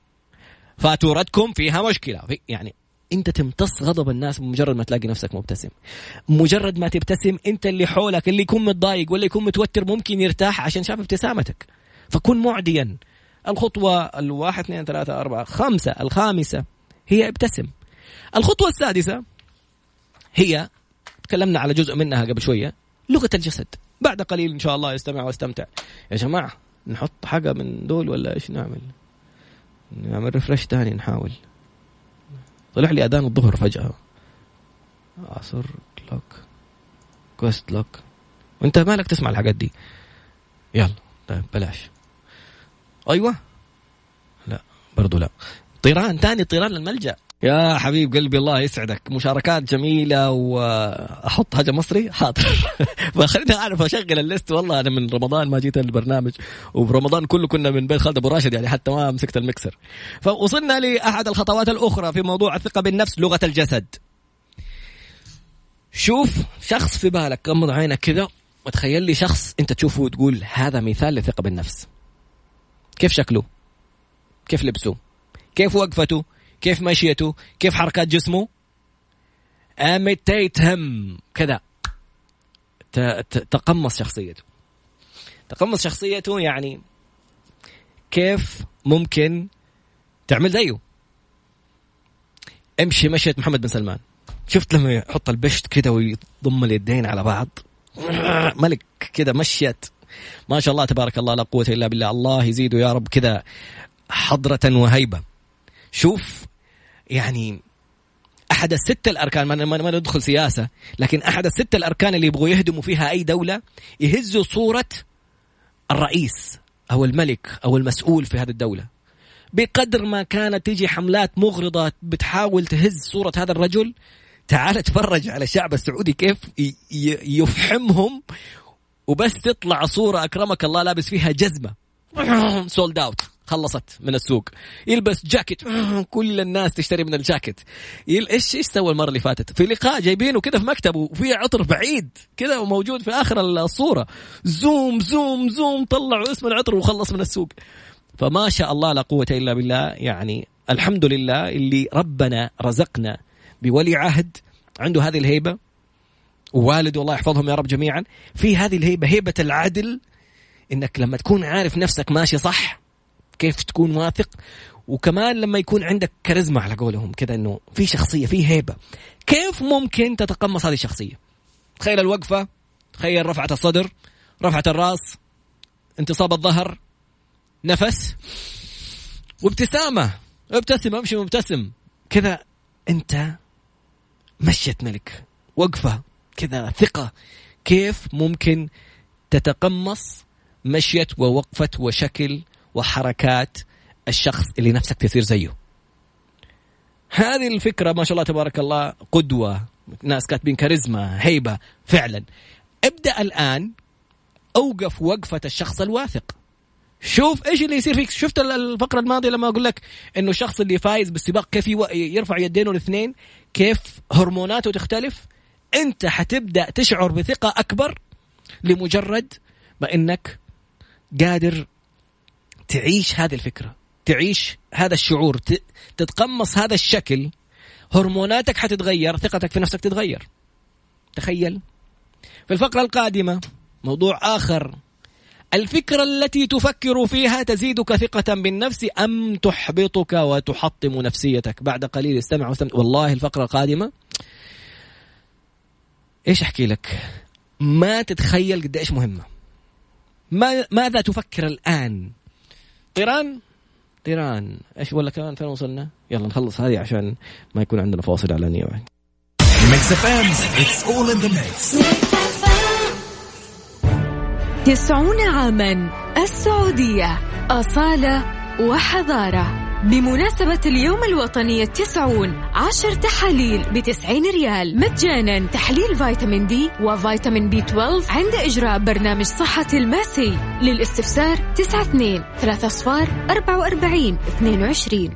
فاتورتكم فيها مشكلة. في يعني أنت تمتص غضب الناس بمجرد ما تلاقي نفسك مبتسم. مجرد ما تبتسم أنت اللي حولك اللي يكون متضايق ولا يكون متوتر ممكن يرتاح عشان شاف ابتسامتك. فكن معديا. الخطوة الواحد اثنين ثلاثة أربعة خمسة الخامسة هي ابتسم. الخطوة السادسة هي تكلمنا على جزء منها قبل شوية لغة الجسد. بعد قليل إن شاء الله يستمع واستمتع يا جماعة نحط حاجة من دول ولا إيش نعمل؟ نعمل ريفرش تاني نحاول. طلع لي أذان الظهر فجأة. عصر كلوك كوست لوك وأنت مالك تسمع الحاجات دي؟ يلا طيب بلاش. أيوه. لا برضو لا. طيران ثاني طيران للملجأ. يا حبيب قلبي الله يسعدك. مشاركات جميلة وأحط حاجة مصري؟ حاضر. *laughs* فخليني أعرف أشغل الليست. والله أنا من رمضان ما جيت البرنامج وبرمضان كله كنا من بيت خالد أبو راشد يعني حتى ما مسكت المكسر. فوصلنا لأحد الخطوات الأخرى في موضوع الثقة بالنفس لغة الجسد. شوف شخص في بالك غمض عينك كذا وتخيل لي شخص أنت تشوفه وتقول هذا مثال للثقة بالنفس. كيف شكله؟ كيف لبسه؟ كيف وقفته؟ كيف مشيته؟ كيف حركات جسمه؟ اميتيتهم كذا. تقمص شخصيته. تقمص شخصيته يعني كيف ممكن تعمل زيه. امشي مشية محمد بن سلمان. شفت لما يحط البشت كده ويضم اليدين على بعض؟ ملك كده مشيت. ما شاء الله تبارك الله لا قوة إلا بالله. الله يزيده يا رب كذا حضرة وهيبة. شوف يعني أحد الست الأركان ما, ما ندخل سياسة لكن أحد الست الأركان اللي يبغوا يهدموا فيها أي دولة يهزوا صورة الرئيس أو الملك أو المسؤول في هذه الدولة. بقدر ما كانت تيجي حملات مغرضة بتحاول تهز صورة هذا الرجل تعال تفرج على الشعب السعودي كيف يفحمهم وبس تطلع صورة أكرمك الله لابس فيها جزمة. *clears throat* سولد أوت خلصت من السوق. يلبس جاكيت. *laughs* كل الناس تشتري من الجاكيت. إيش إيش سوى المرة اللي فاتت؟ في لقاء جايبينه كذا في مكتبه وفي عطر بعيد كذا وموجود في آخر الصورة. zoom zoom zoom طلعوا اسم العطر وخلص من السوق. فما شاء الله لا قوة إلا بالله. يعني الحمد لله اللي ربنا رزقنا بولي عهد. عنده هذه الهيبة. ووالده الله يحفظهم يا رب جميعا. في هذه الهيبة هيبة العدل. إنك لما تكون عارف نفسك ماشي صح كيف تكون واثق. وكمان لما يكون عندك كاريزما على قولهم كذا إنه في شخصية في هيبة. كيف ممكن تتقمص هذه الشخصية؟ تخيل الوقفة تخيل رفعة الصدر رفعة الراس انتصاب الظهر نفس وابتسامة. ابتسم امشي مبتسم. كذا أنت مشيت ملك. وقفة كذا ثقة. كيف ممكن تتقمص مشية ووقفة وشكل وحركات الشخص اللي نفسك تصير زيه. هذه الفكرة ما شاء الله تبارك الله قدوة ناس كاتبين كاريزما هيبة فعلا. ابدأ الآن أوقف وقفة الشخص الواثق. شوف إيش اللي يصير فيك. شفت الفقرة الماضية لما أقول لك إنه الشخص اللي فايز بالسباق كيف يرفع يدينه الاثنين؟ كيف هرموناته تختلف؟ أنت حتبدأ تشعر بثقة أكبر لمجرد ما إنك قادر تعيش هذه الفكرة تعيش هذا الشعور تتقمص هذا الشكل هرموناتك حتتغير ثقتك في نفسك تتغير. تخيل. في الفقرة القادمة موضوع آخر. الفكرة التي تفكر فيها تزيدك ثقة بالنفس أم تحبطك وتحطم نفسيتك؟ بعد قليل استمع والله الفقرة القادمة إيش أحكي لك؟ ما تتخيل قد إيش مهمة. ما ماذا تفكر الآن؟ طيران طيران إيش ولا كمان فين وصلنا؟ يلا نخلص هذه عشان ما يكون عندنا فاصل اعلانيه بعد تسعون عاما السعودية أصالة وحضارة. بمناسبة اليوم الوطني التسعون عشر تحاليل بتسعين ريال. مجانا تحليل فيتامين دي وفيتامين بي 12 عند إجراء برنامج صحة الماسي. للاستفسار تسعة اثنين ثلاثة أصفار أربعة وأربعين اثنين وعشرين.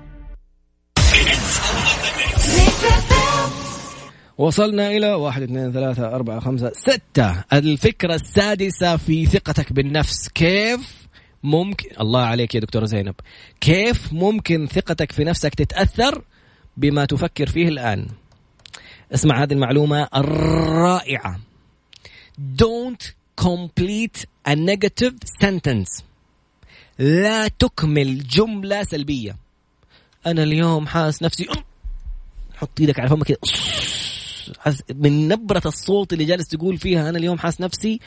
وصلنا إلى واحد اثنين ثلاثة أربعة خمسة ستة. الفكرة السادسة في ثقتك بالنفس. كيف؟ ممكن الله عليك يا دكتورة زينب. كيف ممكن ثقتك في نفسك تتأثر بما تفكر فيه الآن؟ اسمع هذه المعلومة الرائعة. Don't complete a negative sentence. لا تكمل جملة سلبية. أنا اليوم حاس نفسي حط إيدك على فمك كده. من نبرة الصوت اللي جالس تقول فيها أنا اليوم حاس نفسي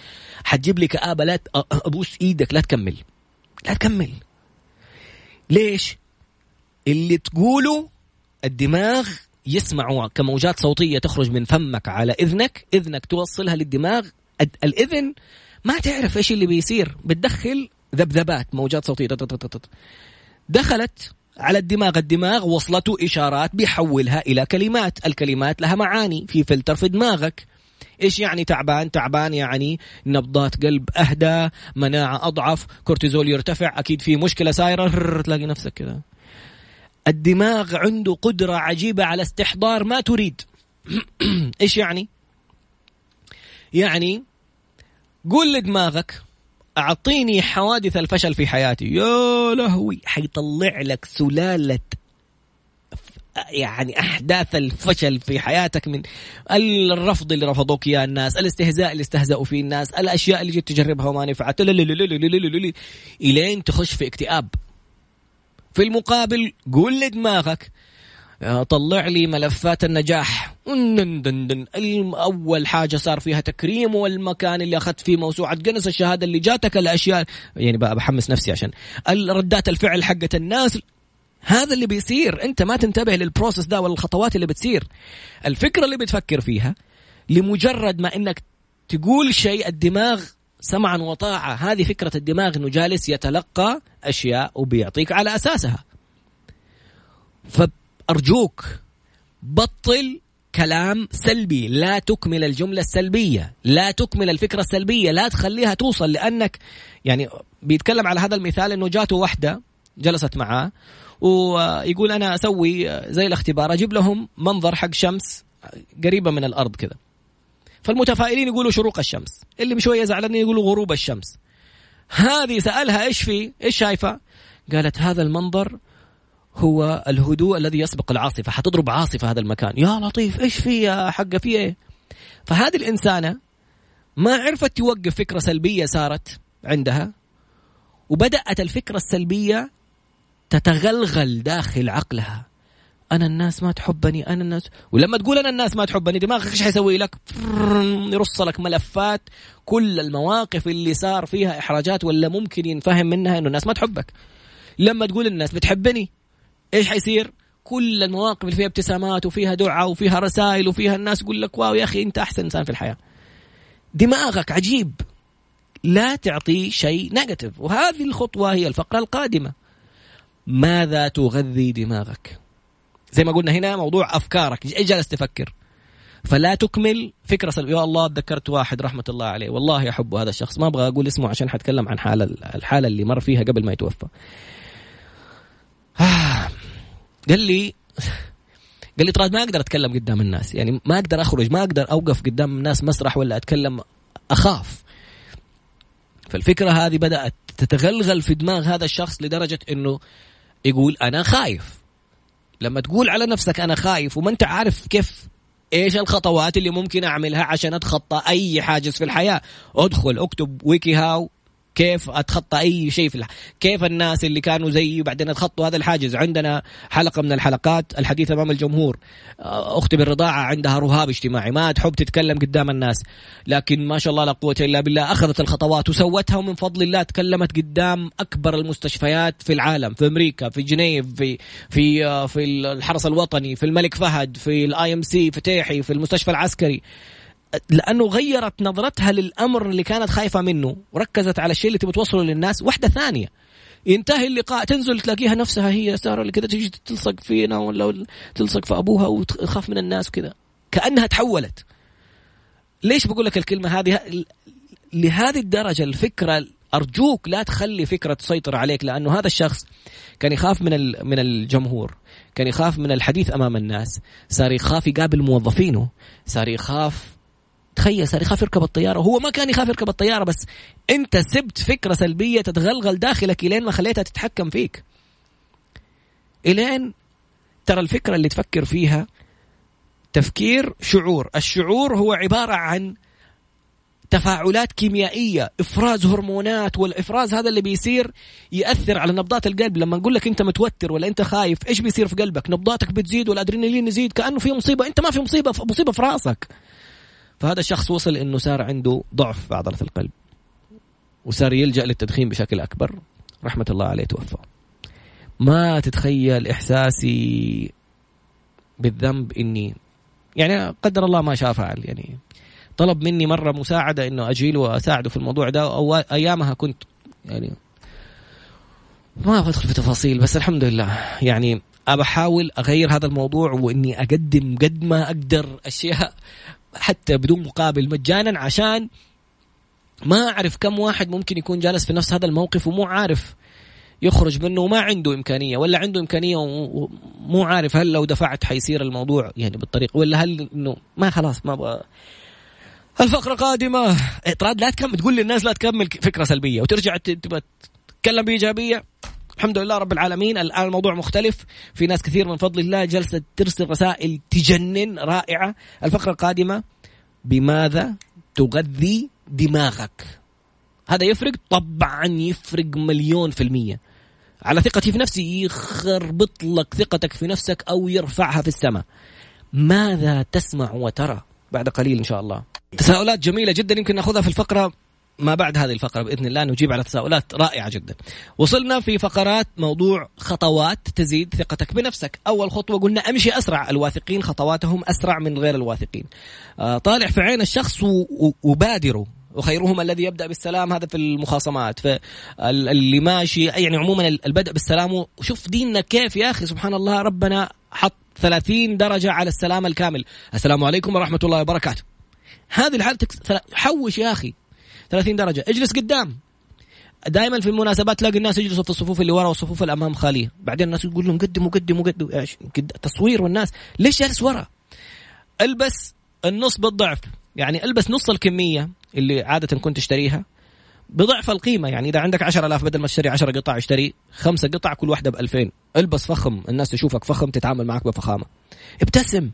حتجيب لي كآبة لا أبوس إيدك لا تكمل. لا تكمل. ليش؟ اللي تقوله الدماغ يسمعه. كموجات صوتية تخرج من فمك على إذنك إذنك توصلها للدماغ. الإذن ما تعرف إيش اللي بيصير. بتدخل ذبذبات موجات صوتية. دخلت على الدماغ. الدماغ وصلته إشارات بيحولها إلى كلمات. الكلمات لها معاني. في فلتر في دماغك. إيش يعني تعبان؟ تعبان يعني نبضات قلب أهدى مناعة أضعف كورتيزول يرتفع أكيد في مشكلة سايرة. تلاقي نفسك كذا. الدماغ عنده قدرة عجيبة على استحضار ما تريد. *clears throat* إيش يعني؟ يعني قول لدماغك أعطيني حوادث الفشل في حياتي. يا لهوي حيطلع لك سلالة يعني أحداث الفشل في حياتك من الرفض اللي رفضوك إياه الناس، الاستهزاء اللي استهزأوا فيه الناس، الأشياء اللي جيت تجربها وما نفعت إلين تخش في اكتئاب. في المقابل قول لدماغك طلع لي ملفات النجاح. أول حاجة صار فيها تكريم والمكان اللي أخذت فيه موسوعة جنس الشهادة اللي جاتك الأشياء. يعني بحمس نفسي عشان ردات الفعل حقت الناس. هذا اللي بيصير. انت ما تنتبه للبروسس ده ولا الخطوات اللي بتصير. الفكرة اللي بتفكر فيها لمجرد ما إنك تقول شيء الدماغ سمعا وطاعة. هذه فكرة الدماغ إنه جالس يتلقى أشياء وبيعطيك على أساسها. فأرجوك بطل كلام سلبي. لا تكمل الجملة السلبية. لا تكمل الفكرة السلبية. لا تخليها توصل لأنك يعني بيتكلم على هذا المثال أنه جاته واحدة جلست معاه. ويقول أنا أسوي زي الاختبار أجيب لهم منظر حق شمس قريبة من الأرض كذا. فالمتفائلين يقولوا شروق الشمس اللي شوية زعلانين يقولوا غروب الشمس. هذه سألها إيش في؟ إيش شايفة؟ قالت هذا المنظر هو الهدوء الذي يسبق العاصفة حتضرب عاصفة هذا المكان. يا لطيف إيش في يا حقه في إيه؟ فهذه الإنسانة ما عرفت توقف فكرة سلبية صارت عندها وبدأت الفكرة السلبية تتغلغل داخل عقلها. أنا الناس ما تحبني أنا الناس ولما تقول أنا الناس ما تحبني دماغك إيش حيسوي لك؟ يرص لك ملفات. كل المواقف اللي صار فيها إحراجات ولا ممكن ينفهم منها إنه الناس ما تحبك. لما تقول الناس بتحبني إيش حيصير؟ كل المواقف اللي فيها ابتسامات وفيها دعاء وفيها رسائل وفيها الناس يقول لك wow يا أخي أنت أحسن إنسان في الحياة. دماغك عجيب. لا تعطي شيء negative وهذه الخطوة هي الفقرة القادمة. ماذا تغذي دماغك؟ زي ما قلنا هنا موضوع أفكارك. إيش جالس تفكر؟ فلا تكمل فكرة سلبيه يا الله تذكرت واحد رحمة الله عليه. والله احب هذا الشخص. ما أبغى أقول اسمه عشان حتكلم عن حالة الحالة اللي مر فيها قبل ما يتوفى. آه. قال لي قال لي ترى ما أقدر أتكلم قدام الناس. يعني ما أقدر أخرج ما أقدر أوقف قدام الناس مسرح ولا أتكلم أخاف. فالفكرة هذه بدأت تتغلغل في دماغ هذا الشخص لدرجة إنه يقول أنا خايف. لما تقول على نفسك أنا خايف وما أنت عارف كيف إيش الخطوات اللي ممكن أعملها عشان أتخطى أي حاجز في الحياة. أدخل أكتب wikiHow. كيف أتخطى أي شيء في كيف الناس اللي كانوا زيي وبعدين أتخطوا هذا الحاجز؟ عندنا حلقة من الحلقات الحديث أمام الجمهور. أختي بالرضاعة عندها رهاب اجتماعي ما تحب تتكلم قدام الناس. لكن ما شاء الله لا قوة إلا بالله أخذت الخطوات وسوتها ومن فضل الله تكلمت قدام أكبر المستشفيات في العالم في أمريكا في جنيف في في في الحرس الوطني في الملك فهد في ال IMC في تيحي في المستشفى العسكري. لأنه غيرت نظرتها للأمر اللي كانت خايفة منه وركزت على الشيء اللي تبغى توصله للناس. واحدة ثانية ينتهي اللقاء تنزل تلاقيها نفسها هي سارة اللي كذا تجي تلصق فينا ولا تلصق في أبوها وتخاف من الناس وكذا كأنها تحولت. ليش بقول لك الكلمة هذه؟ لهذه الدرجة الفكرة أرجوك لا تخلي فكرة تسيطر عليك لأنه هذا الشخص كان يخاف من من الجمهور كان يخاف من الحديث أمام الناس صار يخاف يقابل موظفينه صار يخاف تخيل صار يخاف يركب الطيارة. وهو ما كان يخاف يركب الطيارة بس انت سبت فكرة سلبية تتغلغل داخلك إلين ما خليتها تتحكم فيك. إلين ترى الفكرة اللي تفكر فيها تفكير شعور. الشعور هو عبارة عن تفاعلات كيميائية إفراز هرمونات والإفراز هذا اللي بيصير يأثر على نبضات القلب. لما نقول لك أنت متوتر ولا أنت خايف إيش بيصير في قلبك؟ نبضاتك بتزيد والأدرينالين يزيد كأنه في مصيبة. أنت ما في مصيبة مصيبة في رأسك. فهذا الشخص وصل إنه صار عنده ضعف في عضلة القلب وصار يلجأ للتدخين بشكل أكبر. رحمة الله عليه توفى. ما تتخيل إحساسي بالذنب إني يعني قدر الله ما شاء فعل يعني طلب مني مرة مساعدة إنه أجي له وأساعده في الموضوع ده أو أيامها كنت يعني ما بدخل في تفاصيل بس الحمد لله. يعني ابى احاول أغير هذا الموضوع وإني أقدم قد ما أقدر أشياء حتى بدون مقابل مجانا عشان ما أعرف كم واحد ممكن يكون جالس في نفس هذا الموقف ومو عارف يخرج منه وما عنده إمكانية ولا عنده إمكانية ومو عارف هل لو دفعت حيصير الموضوع يعني بالطريقة ولا هل إنه ما خلاص ما أبغى الفقرة قادمه اطراد لا تكمل تقول للناس لا تكمل فكرة سلبية وترجع تتكلم بإيجابية. الحمد لله رب العالمين. الآن الموضوع مختلف. في ناس كثير من فضل الله جلسة ترسل رسائل تجنن رائعة. الفقرة القادمة بماذا تغذي دماغك؟ هذا يفرق؟ طبعا يفرق مليون في المية. على ثقتي في نفسي يخربط لك ثقتك في نفسك أو يرفعها في السماء. ماذا تسمع وترى؟ بعد قليل إن شاء الله. تساؤلات جميلة جدا يمكن نأخذها في الفقرة. ما بعد هذه الفقرة بإذن الله نجيب على تساؤلات رائعة جدا. وصلنا في فقرات موضوع خطوات تزيد ثقتك بنفسك. أول خطوة قلنا أمشي أسرع. الواثقين خطواتهم أسرع من غير الواثقين. آه طالع في عين الشخص وبادروا. وخيرهم الذي يبدأ بالسلام هذا في المخاصمات في اللي ماشي يعني عموما البدء بالسلام. وشوف ديننا كيف يا أخي سبحان الله ربنا حط 30 درجة على السلام الكامل. السلام عليكم ورحمة الله وبركاته. هذه الحالة حوش يا أخي. 30 درجة. اجلس قدام. دائما في المناسبات تلاقي الناس يجلسوا في الصفوف اللي ورا والصفوف الأمام خالية. بعدين الناس يقول لهم قدموا قدموا قدموا. تصوير والناس. ليش جالس ورا؟ البس النص بالضعف. يعني البس نص الكمية اللي عادة كنت تشتريها بضعف القيمة. يعني إذا عندك 10000 بدل ما تشتري 10 قطع اشتري خمسة قطع كل واحدة ب 2000 البس فخم. الناس تشوفك فخم تتعامل معك بفخامة. ابتسم.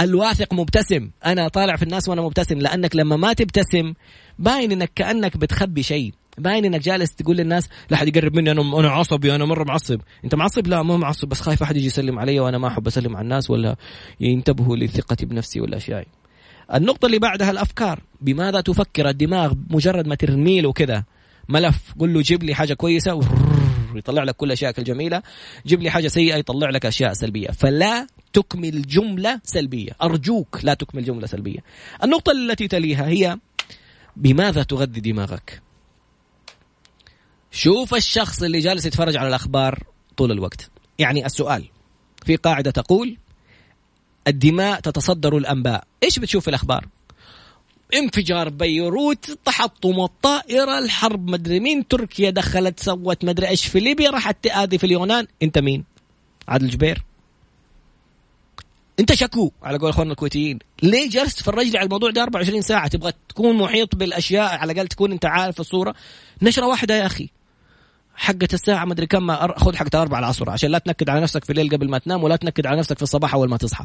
الواثق مبتسم. أنا طالع في الناس وأنا مبتسم لأنك لما ما تبتسم باين إنك كأنك بتخبي شيء. باين إنك جالس تقول للناس لا حد يقرب مني أنا أنا عصبي أنا مرة معصب أنت معصب؟ لا ما معصب بس خايف أحد يجي يسلم علي وأنا ما أحب أسلم على الناس ولا ينتبهوا لثقتي بنفسي ولا اشياء النقطة اللي بعدها الأفكار. بماذا تفكر؟ الدماغ مجرد ما ترمي له كذا ملف. قل له جيب لي حاجة كويسة يطلع لك كل أشياء الجميلة. جيب لي حاجة سيئة يطلع لك أشياء سلبية. فلا تكمل جملة سلبية. أرجوك لا تكمل جملة سلبية. النقطة التي تليها هي بماذا تغذي دماغك؟ شوف الشخص اللي جالس يتفرج على الأخبار طول الوقت. يعني السؤال في قاعدة تقول الدماء تتصدر الأنباء. إيش بتشوف في الأخبار؟ انفجار بيروت تحطم الطائرة الحرب مدري مين تركيا دخلت سوت مدري إيش في ليبيا راحت تآذي في اليونان. أنت مين؟ عادل جبير. أنت شكو؟ على قول أخواننا الكويتيين. ليه جالس تفرج لي على الموضوع ده 24 ساعة؟ تبغى تكون محيط بالأشياء على الأقل تكون أنت عارف الصورة. نشرة واحدة يا أخي. حقة الساعة ما ادري كم خذ حقة أربعة العصر عشان لا تنكد على نفسك في الليل قبل ما تنام ولا تنكد على نفسك في الصباح أول ما تصحى.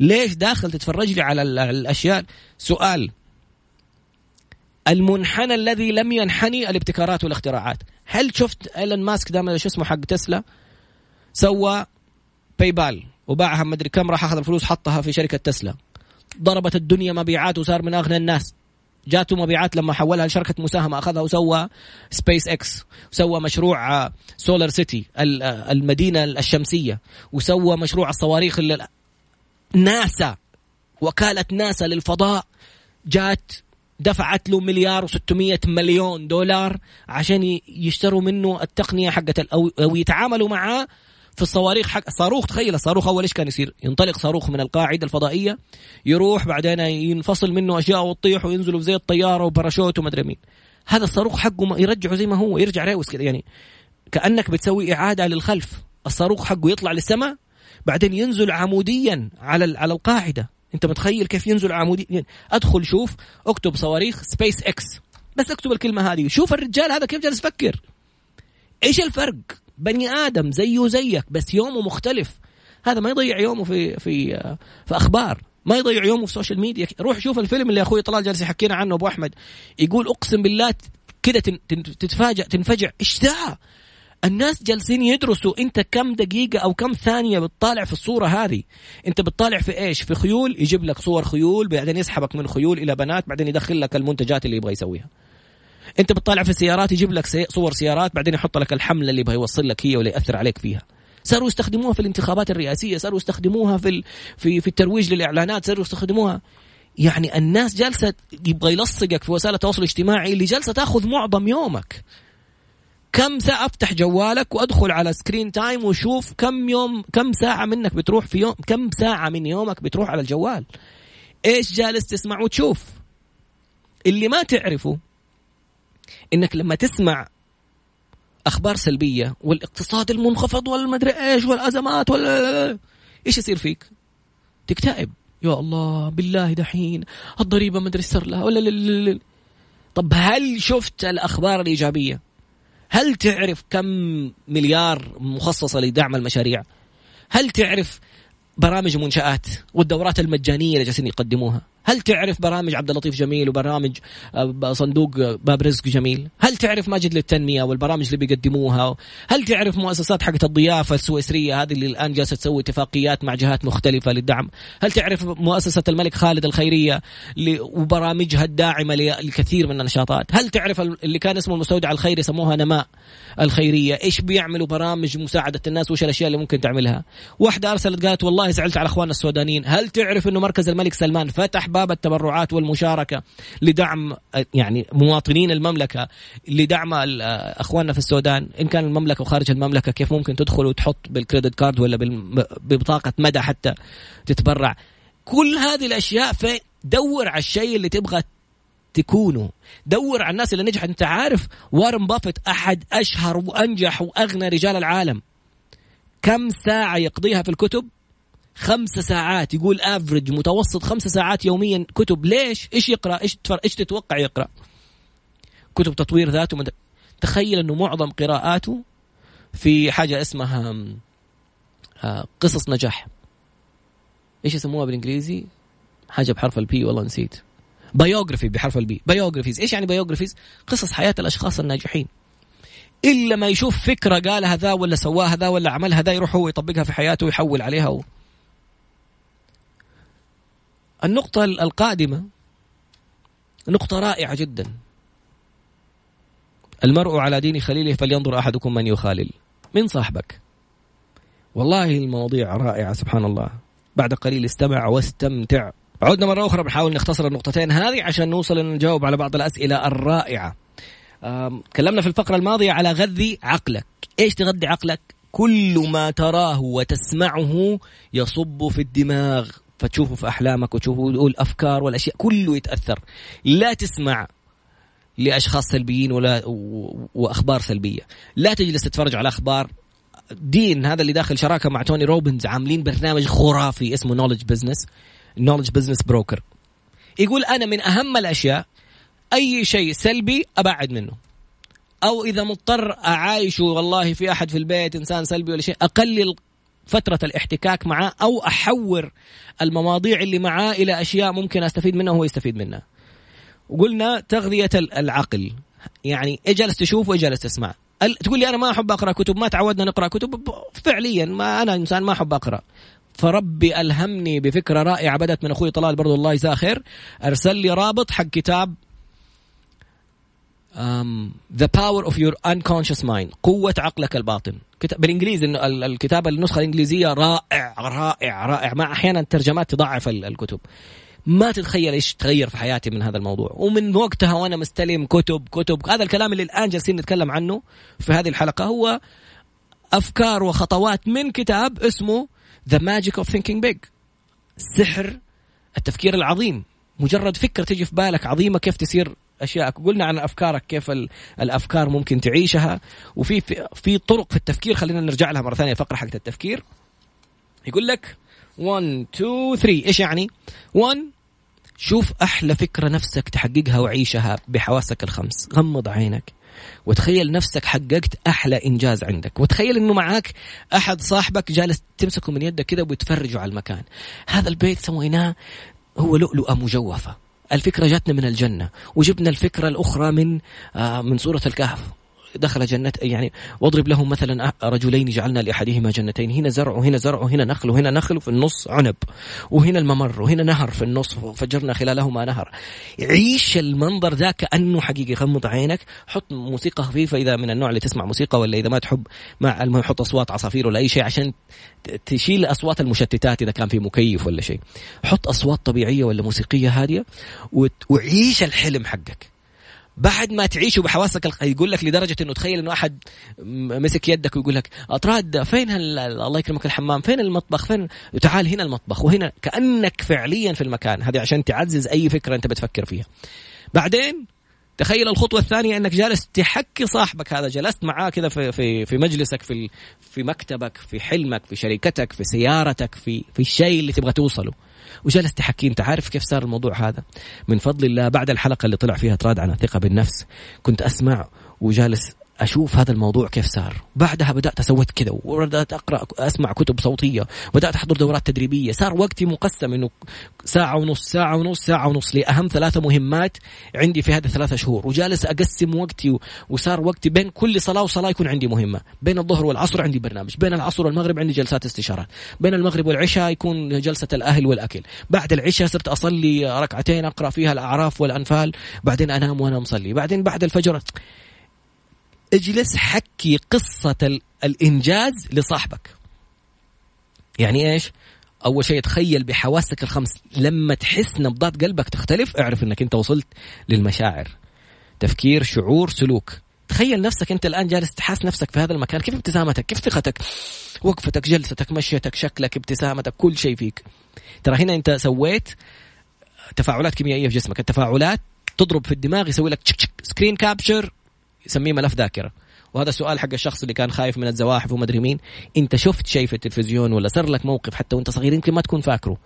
ليش داخل تتفرج لي على الأشياء؟ سؤال. المنحنى الذي لم ينحني الابتكارات والاختراعات. هل شفت إيلون ماسك دائما شو اسمه حق تسلا؟ سوى باي بال وباعها مدري كم راح أخذ الفلوس حطها في شركة تسلا. ضربت الدنيا مبيعات وصار من أغنى الناس. جاته مبيعات لما حولها لشركة مساهمه أخذها وسوى سبيس إكس وسوى مشروع SolarCity المدينة الشمسية وسوى مشروع الصواريخ ناسا وكالة ناسا للفضاء. جات دفعت له مليار و600 مليون دولار عشان يشتروا منه التقنية حقت أو يتعاملوا معاه في الصواريخ حق الصاروخ تخيل الصاروخ أول إيش كان يصير؟ ينطلق صاروخ من القاعدة الفضائية يروح بعدين ينفصل منه أشياء وتطيح وينزلوا زي الطياره وباراشوت ومدري مين. هذا الصاروخ حقه يرجعه زي ما هو يرجع reverse كذا يعني كأنك بتسوي إعادة للخلف الصاروخ حقه يطلع للسماء بعدين ينزل عموديا على على القاعدة انت متخيل كيف ينزل عمودي؟ ادخل شوف اكتب صواريخ سبيس إكس. بس اكتب الكلمة هذه. شوف الرجال هذا كيف جالس يفكر. إيش الفرق؟ بني آدم زيه زيك بس يومه مختلف. هذا ما يضيع يومه في في في أخبار. ما يضيع يومه في السوشيال ميديا روح شوف الفيلم اللي أخوي طلال جالس يحكينا عنه أبو أحمد. يقول أقسم بالله كده تتفاجئ تنفجع. إيش ذا؟ الناس جالسين يدرسوا انت كم دقيقة أو كم ثانية بتطالع في الصورة هذه. انت بتطالع في إيش؟ في خيول يجيب لك صور خيول بعدين يسحبك من خيول إلى بنات بعدين يدخل لك المنتجات اللي يبغى يسويها. انت بتطالع في السيارات يجيب لك صور سيارات بعدين يحط لك الحملة اللي يبغى يوصل لك هي ولا يأثر عليك فيها. صاروا يستخدموها في الانتخابات الرئاسية صاروا يستخدموها في في في الترويج للإعلانات صاروا يستخدموها. يعني الناس جالسة يبغى يلصقك في وسائل التواصل الاجتماعي اللي جالسة تاخذ معظم يومك. كم ساعة أفتح جوالك وأدخل على screen time وشوف كم يوم كم ساعة منك بتروح في يوم كم ساعة من يومك بتروح على الجوال إيش جالس تسمع وتشوف اللي ما تعرفه إنك لما تسمع أخبار سلبية والاقتصاد المنخفض والمدري إيش والأزمات ولا إيش يصير فيك؟ تكتئب يا الله بالله دحين الضريبة مدري صار لها ولا طب هل شفت الأخبار الإيجابية؟ هل تعرف كم مليار مخصصة لدعم المشاريع؟ هل تعرف برامج منشآت والدورات المجانية اللي جالسين يقدموها؟ هل تعرف برامج عبد اللطيف جميل وبرامج آه، صندوق باب رزق جميل؟ هل تعرف ماجد للتنمية والبرامج اللي بيقدموها؟ هل تعرف مؤسسات حقت الضيافة السويسرية هذه اللي الآن جالسة تسوي اتفاقيات مع جهات مختلفة للدعم؟ هل تعرف مؤسسة الملك خالد الخيرية وبرامجها الداعمة لكثير من النشاطات؟ هل تعرف اللي كان اسمه المستودع الخيري سموها نماء الخيرية؟ إيش بيعملوا برامج مساعدة الناس وش الأشياء اللي ممكن تعملها؟ واحدة أرسلت قالت والله زعلت على أخواننا السودانيين، هل تعرف إنه مركز الملك سلمان فتح باب التبرعات والمشاركة لدعم يعني مواطنين المملكة لدعم أخواننا في السودان. إن كان المملكة وخارج المملكة كيف ممكن تدخل وتحط بال credit card ولا ببطاقة مدى حتى تتبرع؟ كل هذه الأشياء في دور على الشيء اللي تبغى تكونوا دور على الناس اللي نجحت. أنت عارف وارن بافيت أحد أشهر وأنجح وأغنى رجال العالم؟ كم ساعة يقضيها في الكتب؟ خمس ساعات يقول average متوسط خمس ساعات يوميا كتب ليش؟ إيش يقرأ؟ إيش إيش تتوقع يقرأ؟ كتب تطوير ذاته مد... تخيل إنه معظم قراءاته في حاجة اسمها آه، قصص نجاح إيش يسموها بالإنجليزي؟ حاجة بحرف ال B والله نسيت biography بحرف ال B biographies إيش يعني biographies؟ قصص حياة الأشخاص الناجحين إلا ما يشوف فكرة قالها ذا ولا سواها ذا ولا عملها ذا يروح هو يطبقها في حياته ويحول عليها و... النقطة القادمة نقطة رائعة جدا. المرء على دين خليله فلينظر أحدكم من يخالل. من صاحبك. والله المواضيع رائعة سبحان الله. بعد قليل استمع واستمتع. عدنا مرة أخرى بنحاول نختصر النقطتين هذه عشان نوصل نجاوب على بعض الأسئلة الرائعة. تكلمنا في الفقرة الماضية على غذي عقلك. إيش تغذي عقلك؟ كل ما تراه وتسمعه يصب في الدماغ. فتشوفه في أحلامك وتشوفه الافكار والاشياء كله يتأثر. لا تسمع لأشخاص سلبيين ولا وأخبار سلبية. لا تجلس تتفرج على أخبار. دين هذا اللي داخل شراكة مع توني روبنز عاملين برنامج خرافي اسمه knowledge business knowledge business broker يقول أنا من أهم الأشياء أي شيء سلبي أبعد منه. أو إذا مضطر أعايشه والله في أحد في البيت إنسان سلبي ولا شيء أقلل فترة الاحتكاك معاه أو أحور المواضيع اللي معاه إلى أشياء ممكن أستفيد منها وهو يستفيد منها. وقلنا تغذية العقل. يعني اجلس تشوف واجلس تسمع. تقول لي أنا ما أحب أقرأ كتب ما تعودنا نقرأ كتب. فعليا ما أنا إنسان ما أحب أقرأ. فربي ألهمني بفكرة رائعة بدأت من أخوي طلال برضو الله يجزاه خير أرسل لي رابط حق كتاب the power of your unconscious mind قوة عقلك الباطن. بالإنجليزي الكتابة النسخة الإنجليزية رائع رائع رائع. مع أحيانا الترجمات تضعف الكتب. ما تتخيل إيش تغير في حياتي من هذا الموضوع. ومن وقتها وأنا مستلم كتب كتب. هذا الكلام اللي الآن جالسين نتكلم عنه في هذه الحلقة هو أفكار وخطوات من كتاب اسمه The Magic of Thinking Big سحر التفكير العظيم. مجرد فكرة تجي في بالك عظيمة كيف تصير أشياء. قلنا عن أفكارك كيف الأفكار ممكن تعيشها. وفي في طرق في التفكير خلينا نرجع لها مرة ثانية الفقره حقت التفكير. يقول لك 1 2 3 إيش يعني؟ 1 شوف أحلى فكرة نفسك تحققها وعيشها بحواسك الخمس. غمض عينك وتخيل نفسك حققت أحلى إنجاز عندك. وتخيل إنه معاك أحد صاحبك جالس تمسكه من يدك كذا وبتفرجوا على المكان. هذا البيت سويناه هو لؤلؤة مجوفة. الفكرة جاتنا من الجنة وجبنا الفكرة الأخرى من آه من سورة الكهف. دخل جنة يعني واضرب لهم مثلا رجلين جعلنا لأحدهما جنتين. هنا زرع وهنا زرع وهنا نخل وهنا نخل وفي النص عنب وهنا الممر وهنا نهر في النص فجرنا خلالهما نهر. عيش المنظر ذا كأنه حقيقي. غمض عينك حط موسيقى خفيفة إذا من النوع اللي تسمع موسيقى ولا إذا ما تحب مع المهم حط أصوات عصافير ولا أي شيء عشان تشيل أصوات المشتتات إذا كان في مكيف ولا شيء. حط أصوات طبيعية ولا موسيقية هادية وعيش الحلم حقك. بعد ما تعيشه بحواسك يقول لك لدرجة إنه تخيل إنه أحد مسك يدك ويقول لك اطراد فين الله يكرمك الحمام فين المطبخ؟ فين تعال هنا المطبخ وهنا كأنك فعليا في المكان. هذه عشان تعزز أي فكرة أنت بتفكر فيها. بعدين تخيل الخطوة الثانية أنك جالس تحكي صاحبك هذا جلست معاه كذا في في في مجلسك في في مكتبك في حلمك في شركتك في سيارتك في في الشيء اللي تبغى توصله. وجلس تحكي. أنت عارف كيف صار الموضوع هذا؟ من فضل الله بعد الحلقة اللي طلع فيها تراد عن الثقه بالنفس كنت أسمع وجالس أشوف هذا الموضوع كيف صار. بعدها بدأت أسويت كذا وبدأت أقرأ أسمع كتب صوتية بدأت أحضر دورات تدريبية. صار وقتي مقسم إنه ساعة ونص ساعة ونص ساعة ونص لأهم ثلاثة مهمات عندي في هذه الثلاثة شهور. وجالس أقسم وقتي وصار وقتي بين كل صلاة وصلاة يكون عندي مهمة. بين الظهر والعصر عندي برنامج بين العصر والمغرب عندي جلسات استشارات بين المغرب والعشاء يكون جلسة الأهل والأكل. بعد العشاء صرت أصلي ركعتين أقرأ فيها الأعراف والأنفال بعدين أنام وأنا مصلي. بعدين بعد الفجر اجلس حكي قصة الإنجاز لصاحبك. يعني إيش؟ أول شيء تخيل بحواسك الخمس لما تحس نبضات قلبك تختلف اعرف أنك أنت وصلت للمشاعر. تفكير شعور سلوك. تخيل نفسك أنت الآن جالس تحس نفسك في هذا المكان. كيف ابتسامتك؟ كيف ثقتك؟ وقفتك جلستك مشيتك شكلك ابتسامتك كل شيء فيك. ترى هنا أنت سويت تفاعلات كيميائية في جسمك. التفاعلات تضرب في الدماغ يسوي لك screen capture يسميه ملف ذاكرة. وهذا سؤال حق الشخص اللي كان خايف من الزواحف ومدري مين. إنت شفت شيء في التلفزيون ولا صار لك موقف حتى وأنت صغير يمكن ما تكون فاكره.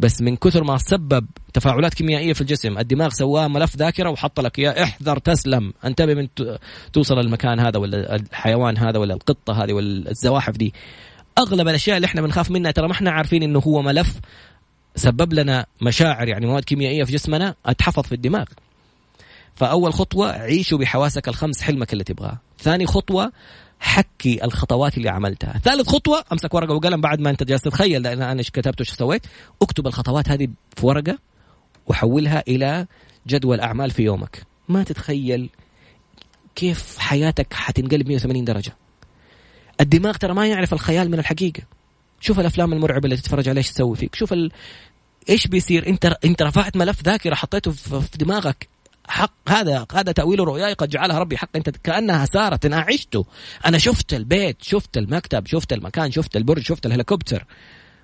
بس من كثر ما سبب تفاعلات كيميائية في الجسم الدماغ سواه ملف ذاكرة وحط لك إياه. احذر تسلم. انتبه من توصل المكان هذا ولا الحيوان هذا ولا القطة هذه ولا الزواحف دي. أغلب الأشياء اللي إحنا بنخاف منها ترى ما إحنا عارفين إنه هو ملف سبب لنا مشاعر يعني مواد كيميائية في جسمنا أتحفظ في الدماغ. فأول خطوة عيشوا بحواسك الخمس حلمك اللي تبغاه. ثاني خطوة حكي الخطوات اللي عملتها. ثالث خطوة أمسك ورقة وقلم بعد ما أنت جالس تتخيل لأن أنا إيش كتبت وش سويت. اكتب الخطوات هذه في ورقة وحولها إلى جدول أعمال في يومك. ما تتخيل كيف حياتك حتنقلب 180 درجة. الدماغ ترى ما يعرف الخيال من الحقيقة. شوف الأفلام المرعبة اللي تتفرج عليها إيش تسوي فيك. شوف ال... إيش بيصير. أنت أنت رفعت ملف ذاكرة حطيته في دماغك. حق هذا هذا تأويل رؤياي قد جعلها ربي حق انت كأنها صارت أنا عشته أنا شفت البيت شفت المكتب شفت المكان شفت البرج شفت الهليكوبتر.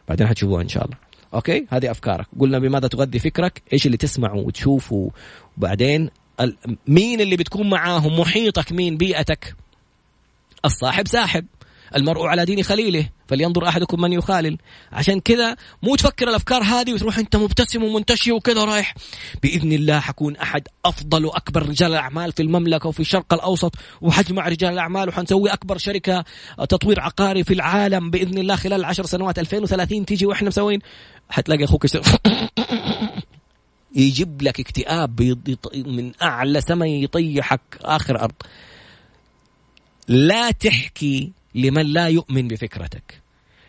بعدين حتشوفوها إن شاء الله. okay؟ هذه أفكارك. قلنا بماذا تغذي فكرك؟ إيش اللي تسمعه وتشوفه؟ وبعدين مين اللي بتكون معاهم؟ محيطك مين؟ بيئتك. الصاحب ساحب. المرء على دين خليله فلينظر أحدكم من يخالل. عشان كذا مو تفكر الأفكار هذه وتروح أنت مبتسم ومنتشي وكذا رايح. بإذن الله حكون أحد أفضل وأكبر رجال الأعمال في المملكة وفي الشرق الأوسط وحجمع رجال الأعمال وحنسوي أكبر شركة تطوير عقاري في العالم بإذن الله خلال العشر سنوات 2030 تيجي وإحنا مسوين. حتلاقي أخوك *laughs* يجيب لك اكتئاب من أعلى سما يطيحك آخر أرض. لا تحكي لمن لا يؤمن بفكرتك.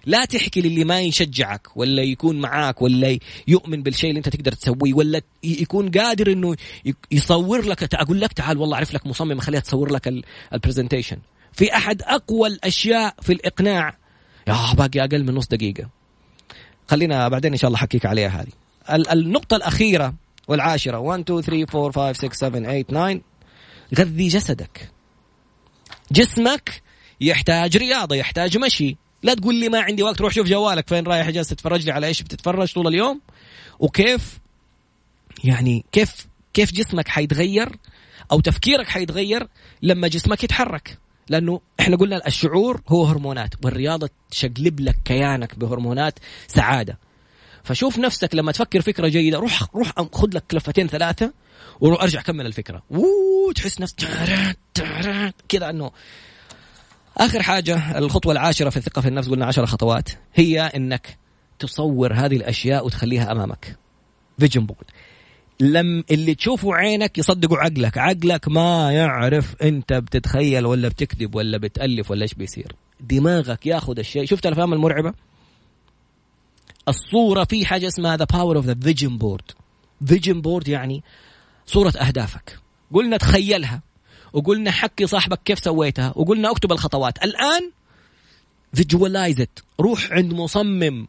لا تحكي للي ما يشجعك ولا يكون معاك ولا يؤمن بالشيء اللي انت تقدر تسويه ولا يكون قادر إنه يصور لك أقول لك تعال والله أعرف لك مصمم خليها تصور لك البرزنتيشن في أحد أقوى الأشياء في الإقناع. يا باقي أقل من نص دقيقة. خلينا بعدين إن شاء الله أحكيك عليها هذه. النقطة الأخيرة والعاشرة. 1 2 3 4 5 6 7 8 9 غذي جسدك. جسمك يحتاج رياضة يحتاج مشي. لا تقول لي ما عندي وقت روح شوف جوالك. فين رايح؟ جالس تتفرج لي على إيش بتتفرج طول اليوم؟ وكيف؟ يعني كيف كيف جسمك حيتغير أو تفكيرك حيتغير لما جسمك يتحرك؟ لأنه إحنا قلنا الشعور هو هرمونات والرياضة تشقلب لك كيانك بهرمونات سعادة. فشوف نفسك لما تفكر فكرة جيدة روح روح خذ لك كلفتين ثلاثة وأرجع كمل الفكرة. وتحس نفسك كذا إنه آخر حاجة الخطوة العاشرة في الثقة في النفس قلنا عشر خطوات هي إنك تصور هذه الأشياء وتخليها أمامك. vision board لم اللي تشوفه عينك يصدقه عقلك. عقلك ما يعرف أنت بتتخيل ولا بتكذب ولا بتألف ولا إيش بيصير. دماغك ياخذ الشيء. شفت الأفلام المرعبة؟ الصورة في حاجة اسمها the power of the vision board vision board يعني صورة أهدافك. قلنا تخيلها. وقلنا حكي صاحبك كيف سويتها وقلنا اكتب الخطوات. الآن visualize روح عند مصمم.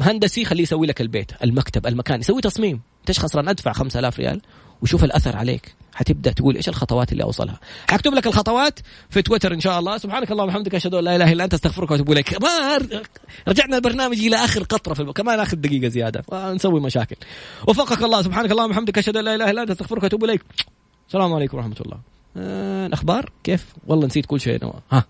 هندسي خليه يسوي لك البيت المكتب المكان. يسوي تصميم. إيش خسران؟ ادفع 5000 ريال وشوف الأثر عليك. حتبدأ تقول إيش الخطوات اللي أوصلها. حكتب لك الخطوات في تويتر إن شاء الله. سبحانك اللهم وبحمدك أشهد أن لا إله إلا أنت أستغفرك وأتوب إليك. ما رجعنا البرنامج إلى آخر قطرة في. كمان آخر دقيقة زيادة. نسوي مشاكل. وفقك الله. سبحانك اللهم وبحمدك أشهد أن لا إله إلا أنت أستغفرك وأتوب إليك. السلام عليكم ورحمة الله. آه، الأخبار؟ كيف؟ والله نسيت كل شيء ها.